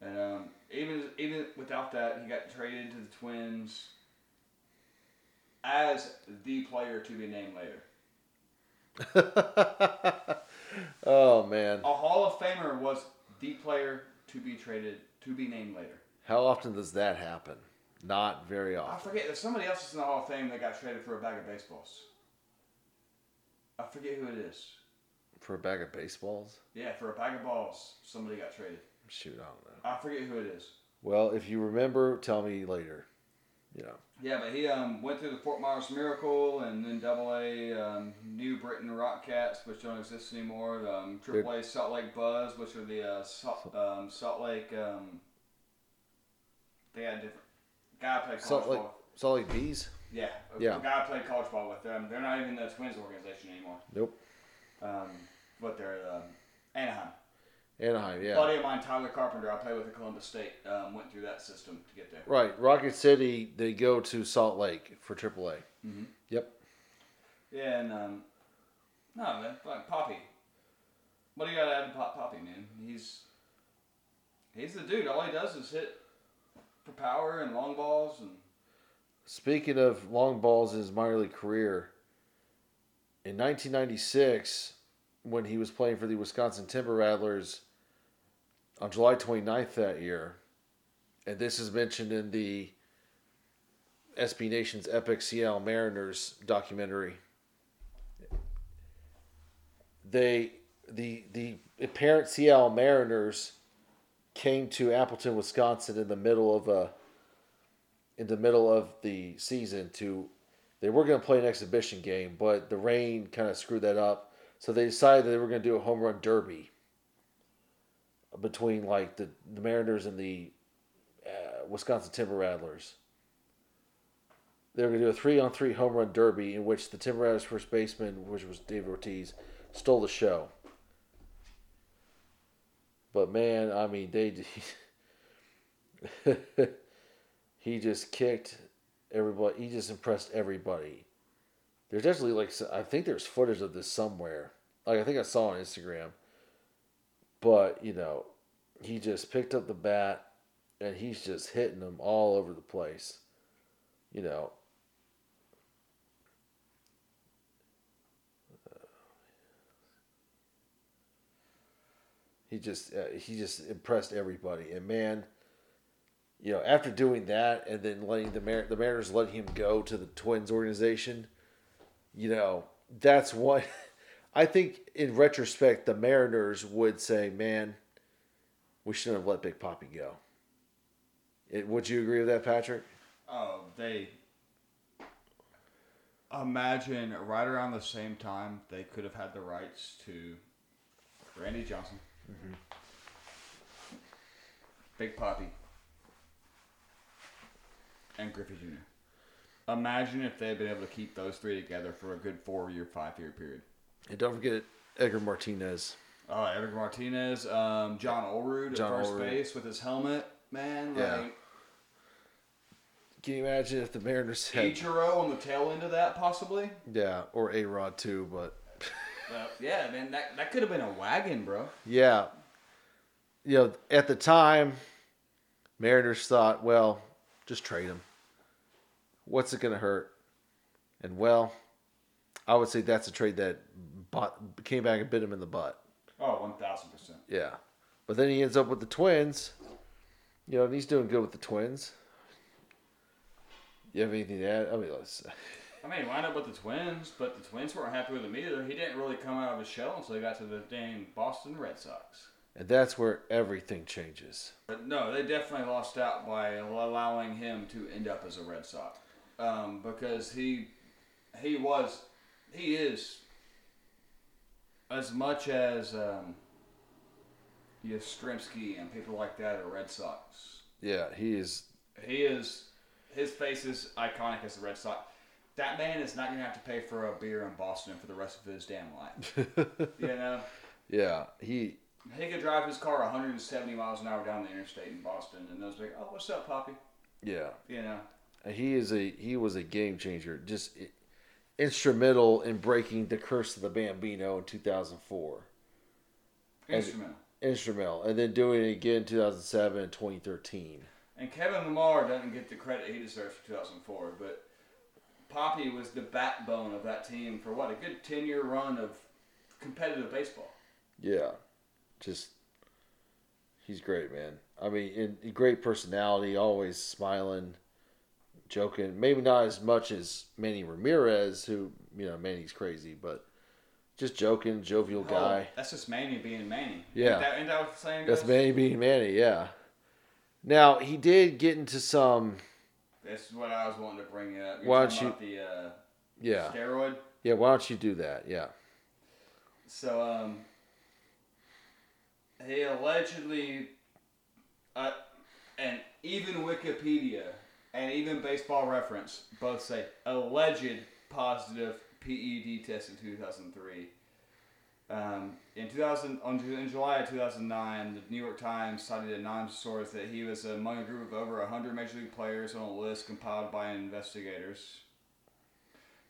And um, even even without that, he got traded to the Twins as the player to be named later. oh man. A Hall of Famer was the player to be traded to be named later. How often does that happen? Not very often. I forget. There's somebody else that's in the Hall of Fame that got traded for a bag of baseballs. I forget who it is. For a bag of baseballs? Yeah, for a bag of balls, somebody got traded. Shoot, I don't know. I forget who it is. Well, if you remember, tell me later. You know. Yeah, but he um, went through the Fort Myers Miracle and then Double A um, New Britain Rock Cats, which don't exist anymore. Um, Triple A Salt Lake Buzz, which are the uh, Salt, um, Salt Lake. Um, they had different guy played college Salt Lake, ball. Salt Lake Bees? Yeah, Yeah. guy played college ball with them. They're not even the Twins organization anymore. Nope. But they're um, Anaheim. Anaheim, yeah. buddy of mine, Tyler Carpenter, I played with at Columbus State, um, went through that system to get there. Right. Rocket City, they go to Salt Lake for AAA. Mhm. Yep. Yeah, and um, no, man, like Poppy. What do you got to add to Pop Poppy, man? He's he's the dude. All he does is hit for power and long balls, and Speaking of long balls in his minor league career, in 1996, when he was playing for the Wisconsin Timber Rattlers on July 29th that year, and this is mentioned in the SB Nation's Epic Seattle Mariners documentary. They the the apparent Seattle Mariners came to Appleton, Wisconsin in the middle of a in the middle of the season to they were going to play an exhibition game, but the rain kind of screwed that up. So they decided they were going to do a home run derby between like the, the Mariners and the uh, Wisconsin Timber Rattlers. They were going to do a three on three home run derby in which the Timber Rattlers first baseman, which was David Ortiz, stole the show. But man, I mean, they he just kicked everybody. He just impressed everybody. There's definitely like I think there's footage of this somewhere. Like I think I saw on Instagram. But you know, he just picked up the bat and he's just hitting them all over the place. You know. He just uh, he just impressed everybody, and man, you know, after doing that and then letting the Mar- the Mariners letting him go to the Twins organization, you know, that's what I think. In retrospect, the Mariners would say, "Man, we shouldn't have let Big Poppy go." It, would you agree with that, Patrick? oh, they imagine right around the same time they could have had the rights to Randy Johnson, mm-hmm. Big Poppy, and Griffey Jr. Imagine if they had been able to keep those three together for a good four year, five year period. And don't forget Edgar Martinez. Oh, Edgar Martinez, um, John Olerud at John first Olerud. base with his helmet, man. Yeah. Like, Can you imagine if the Mariners had Ichiro on the tail end of that, possibly. yeah, or A Rod too, but Uh, yeah, man, that that could have been a wagon, bro. yeah. You know, at the time, Mariners thought, well, just trade him. What's it gonna hurt? And well, I would say that's a trade that bought, came back and bit him in the butt. Oh, Oh, one thousand percent. Yeah. But then he ends up with the twins. You know, and he's doing good with the twins. You have anything to add? I mean, let's, I mean, he wound up with the Twins, but the Twins weren't happy with him either. He didn't really come out of his shell until he got to the dang Boston Red Sox. and that's where everything changes. But no, they definitely lost out by allowing him to end up as a Red Sox, um, because he he was he is as much as um, Yastrzemski and people like that are Red Sox. Yeah, he is. He is his face is iconic as the Red Sox. That man is not gonna have to pay for a beer in Boston for the rest of his damn life. you know, Yeah, he. he could drive his car 170 miles an hour down the interstate in Boston, and those like, oh, what's up, Poppy? Yeah, You know, he is a he was a game changer. Just instrumental in breaking the curse of the Bambino in 2004. instrumental. Instrumental, and then doing it again in 2007 and 2013. And Kevin Lamar doesn't get the credit he deserves for 2004, but Poppy was the backbone of that team for what a good 10 year run of competitive baseball. Yeah, just he's great, man. I mean, in, great personality, always smiling, joking. Maybe not as much as Manny Ramirez, who you know Manny's crazy, but just joking, jovial guy. Oh, that's just Manny being Manny. Yeah. That, ain't that what the saying That's goes? Manny being Manny, yeah. Now he did get into some, That's what I was wanting to bring up. You're Why don't about the uh, yeah, steroid. yeah. Why don't you do that? Yeah, So, um, he allegedly, uh, and even Wikipedia and even Baseball Reference both say alleged positive PED test in 2003. Um, in 2000, on, in July of 2009, the New York Times cited a anonymous source that he was among a group of over 100 Major League players on a list compiled by investigators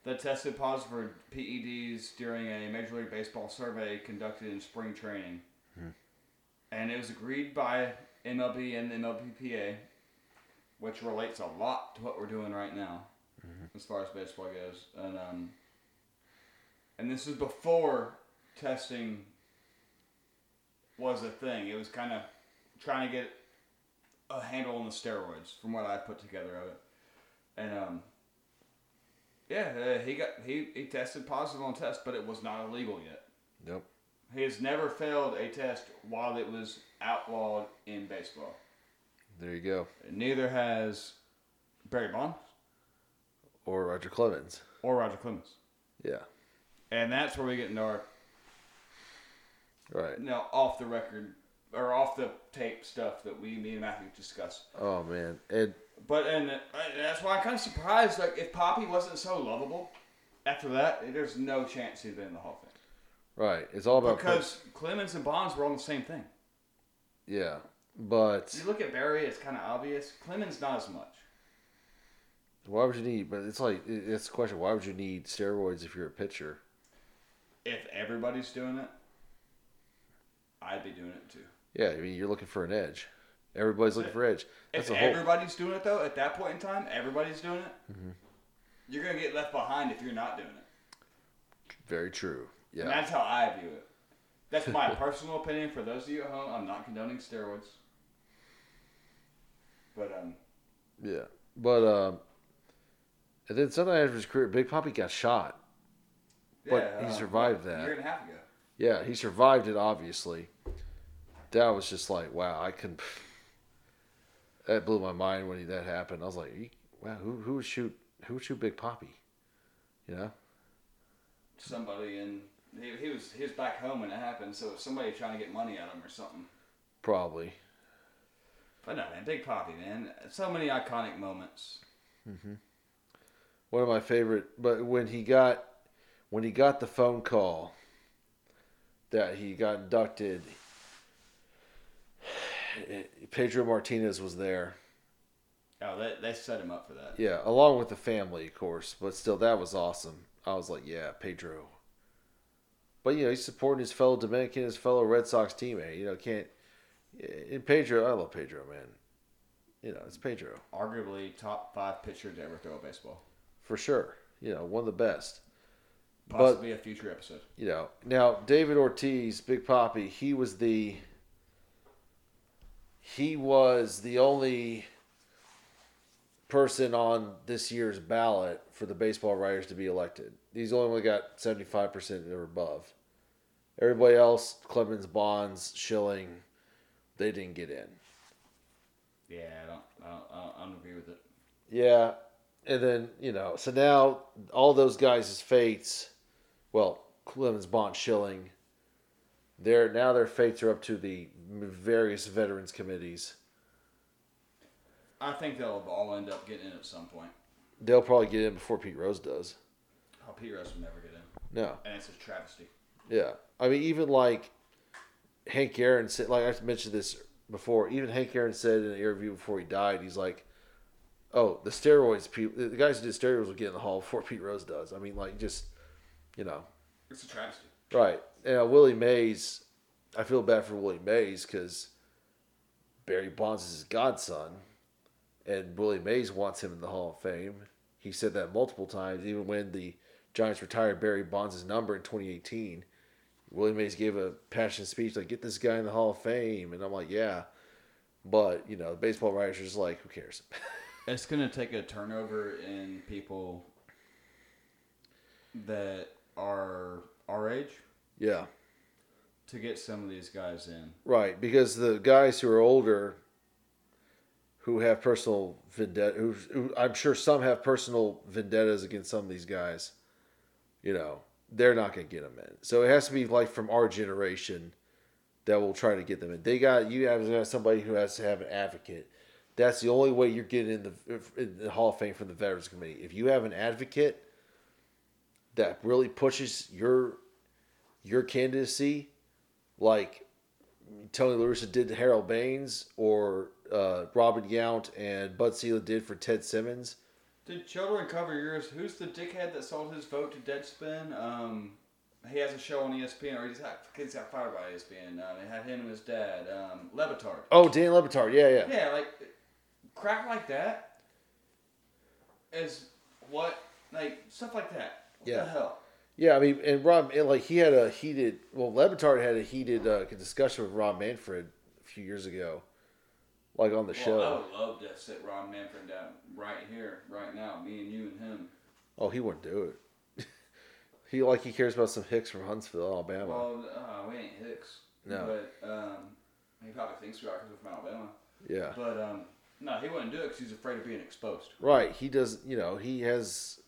that tested positive for PEDs during a Major League Baseball survey conducted in spring training. And it was agreed by MLB and the MLBPA, which relates a lot to what we're doing right now as far as baseball goes. And um, and this is before testing was a thing. It was kind of trying to get a handle on the steroids, from what I put together of it. And um, yeah, uh, he got he, he tested positive on test, but it was not illegal yet. nope. He has never failed a test while it was outlawed in baseball. There you go. Neither has Barry Bonds Or Roger Clemens. or Roger Clemens. Yeah, And that's where we get into our right. now off the record or off the tape stuff that we me and Matthew discuss. Oh man, and But and uh, that's why I'm kind of surprised. Like if Poppy wasn't so lovable after that, there's no chance he'd been in the Hall of Fame right, it's all about because Clemens and Bonds were on the same thing. yeah, but You look at Barry; it's kind of obvious. Clemens not as much. why would you need? But it's like it's a question. Why would you need steroids if you're a pitcher? If everybody's doing it, I'd be doing it too. Yeah, I mean you're looking for an edge. Everybody's looking for edge. That's if whole. everybody's doing it though, at that point in time, everybody's doing it. Mm-hmm. You're gonna get left behind if you're not doing it. Very true. And Yeah, that's how I view it. That's my personal opinion. For those of you at home, I'm not condoning steroids. But um, yeah. But um, and then sometime after his career, Big Poppy got shot. But yeah, he uh, survived A that. year and a half ago. Yeah, he survived it. Obviously, that was just like wow. I can. That blew my mind when he, that happened. I was like, wow, who who would shoot who would shoot Big Poppy? You know? Somebody in he, he was he was back home when it happened, so it was somebody trying to get money out of him or something. Probably. But no, man, Big Poppy, man. So many iconic moments. Mm-hmm. one of my favorite. But when he got when he got the phone call that he got inducted, Pedro Martinez was there. Oh, they, they set him up for that. Yeah, along with the family, of course. But still, that was awesome. I was like, yeah, Pedro. But you know, he's supporting his fellow Dominican, his fellow Red Sox teammate. You know, can't. Pedro, I love Pedro, man. You know, it's Pedro Arguably top five pitcher to ever throw a baseball. for sure. You know, one of the best. But- Possibly a future episode. You know, now David Ortiz, Big Poppy, he was the. He was the only person on this year's ballot for the baseball writers to be elected. He's only got seventy five percent or above. Everybody else, Clemens, Bonds, Schilling, they didn't get in. Yeah, I don't, I don't, I don't, I don't agree with it. Yeah, and then you know, so now all those guys' fates, well, Clemens, Bond, Schilling, they're now their fates are up to the various veterans committees. I think they'll all end up getting in at some point. They'll probably get in before Pete Rose does. Oh, Pete Rose will never get in, No, and it's a travesty. yeah, I mean even like Hank Aaron said, like I mentioned this before. Even Hank Aaron said in an interview before he died, he's like, "Oh, the steroids people, the guys who did steroids will get in the hall before Pete Rose does." I mean, like just you know. It's a travesty. Right. And uh, Willie Mays, I feel bad for Willie Mays because Barry Bonds is his godson, and Willie Mays wants him in the Hall of Fame. He said that multiple times, even when the Giants retired Barry Bonds' number in 2018. Willie Mays gave a passionate speech like, "Get this guy in the Hall of Fame," and I'm like, "Yeah," but you know, the baseball writers are just like, "Who cares?" It's gonna take a turnover in people that are our age yeah. to get some of these guys in. Right, because the guys who are older, who have personal vendetta, who, who I'm sure some have personal vendettas against some of these guys, you know, they're not going to get them in. So it has to be like from our generation that will try to get them in. They got you have somebody who has to have an advocate. That's the only way you're getting in the, in the Hall of Fame from the Veterans Committee. If you have an advocate that really pushes your your candidacy, like Tony La Russa did to Harold Baines or uh, Robin Yount and Bud Selig did for Ted Simmons. Did children cover yours? Who's the dickhead that sold his vote to Deadspin? Um, he has a show on ESPN, or he just got, kids got fired by ESPN. Um, it had him and his dad, um, Levitard. Oh, Dan Levitard. Yeah, yeah. Yeah, like crap like that is what like stuff like that. What Yeah. the hell? Yeah, I mean, and Rob, and like he had a heated, well, Levitard had a heated uh, discussion with Rob Manfred a few years ago, like on the Well, I would love to sit Ron Manfred down right here, right now, me and you and him. Oh, he wouldn't do it. he like he cares about some Hicks from Huntsville, Alabama. Well, uh, we ain't Hicks. No. But um, he probably thinks we are because we're from Alabama. yeah, But um, no, he wouldn't do it because he's afraid of being exposed. right. He does. You know, he has.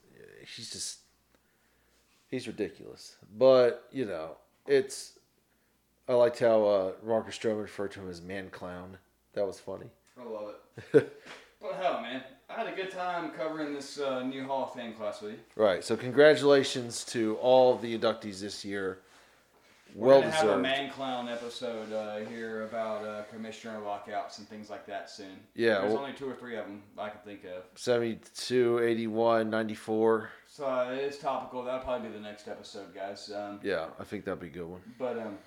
He's just. He's ridiculous, but you know, it's. I liked how uh, Marcus Stroman referred to him as man clown. That was funny. I love it. but hell, man, I had a good time covering this uh, new Hall of Fame class with you. Right. So congratulations to all the inductees this year. We're Well gonna have a man clown episode uh, here about uh, commissioner lockouts and things like that soon. Yeah, there's well- only two or three of them I can think of. 72, 81, 94. So uh, it is topical. That'll probably be the next episode, guys. Um, Yeah, I think that'd be a good one. But um,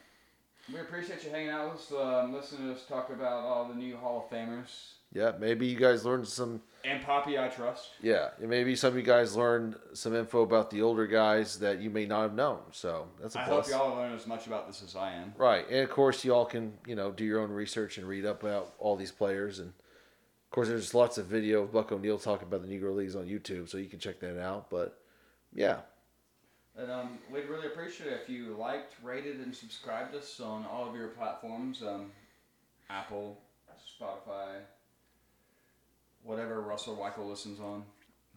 we appreciate you hanging out with us, um, listening to us talk about all the new Hall of Famers Yeah, maybe you guys learned some. and Poppy. I trust. Yeah, maybe some of you guys learned some info about the older guys that you may not have known. So that's a I plus. I hope y'all learn as much about this as I am. Right, and of course, y'all can you know do your own research and read up about all these players, and of course, there's lots of video of Buck O'Neill talking about the Negro Leagues on YouTube, so you can check that out. But yeah, And um, we'd really appreciate it if you liked, rated, and subscribed us on all of your platforms um, Apple, Spotify, whatever Russell Weichel listens on.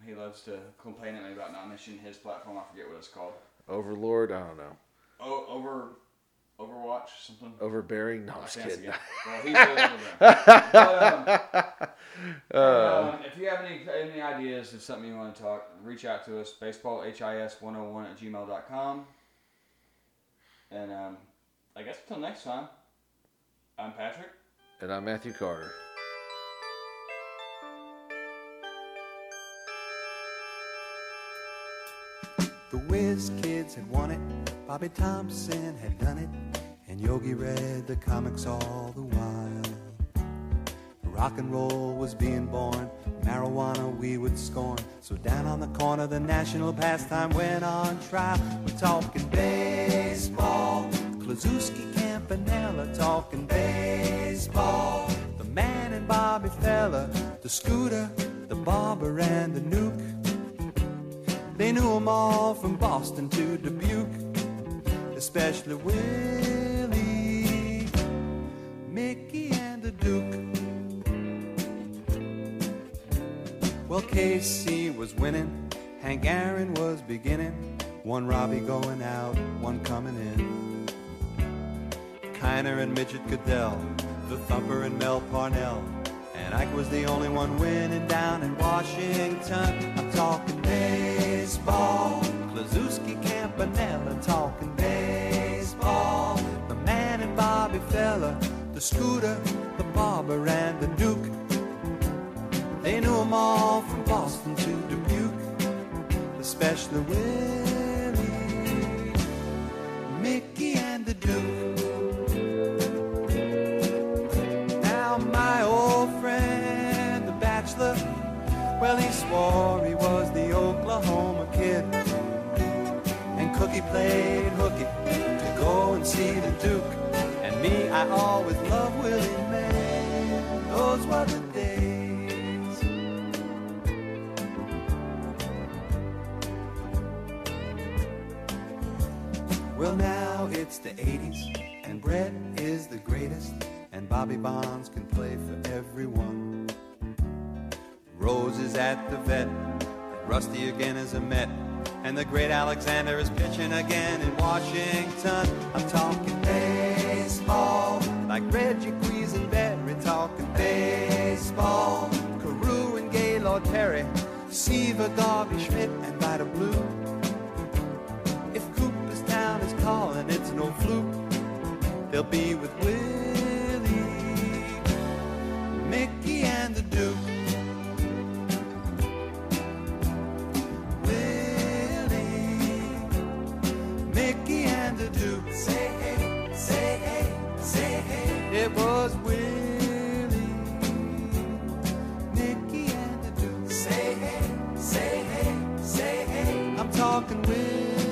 He loves to complain at me about not mentioning his platform. I forget what it's called. Overlord, I don't know. O- over Overwatch something. Overbearing? No, I'm just kidding. Well, he's really overbearing. But, um, Uh, um, if you have any any ideas of something you want to talk, reach out to us. BaseballHIS101 at gmail.com. And um, I guess until next time, I'm Patrick. and I'm Matthew Carter. The Whiz Kids had won it, Bobby Thompson had done it, and Yogi read the comics all the while. Rock and roll was being born, marijuana we would scorn. So down on the corner, the national pastime went on trial. We're talking baseball, Klazuski, Campanella, talking baseball. The man and Bobby Fella, the scooter, the barber, and the nuke. They knew 'em all from Boston to Dubuque, especially Willie, Mickey, and the Duke. Well, Casey was winning, Hank Aaron was beginning, one Robbie going out, one coming in. Kiner and Midget Goodell, the Thumper and Mel Parnell. And Ike was the only one winning down in Washington. I'm talking baseball. Klazuski Campanella talking baseball. The man and Bobby Fella, the scooter, the barber, and the Duke. They knew 'em all from Boston to Dubuque, especially Willie, Mickey, and the Duke. Now my old friend, the bachelor, well he swore he was the Oklahoma kid. And Cookie played hooky to go and see the Duke. And me, I always loved Willie May. Those were the days. Well, now it's the 80s, and Brett is the greatest, and Bobby Bonds can play for everyone. Roses at the vet, Rusty again is a Met, and the great Alexander is pitching again in Washington. I'm talking baseball, like Reggie Quisenberry, talking baseball. Carew and Gaylord Perry, Seaver, Garvey, Schmidt, and Vida Blue. If Cooperstown is calling, it's no fluke. They'll be with Willie, Mickey, and the Duke. The Duke. Say hey, say hey, say hey. It was Willie, Mickey, and the Duke. Say hey, say hey, say hey. I'm talking Willie.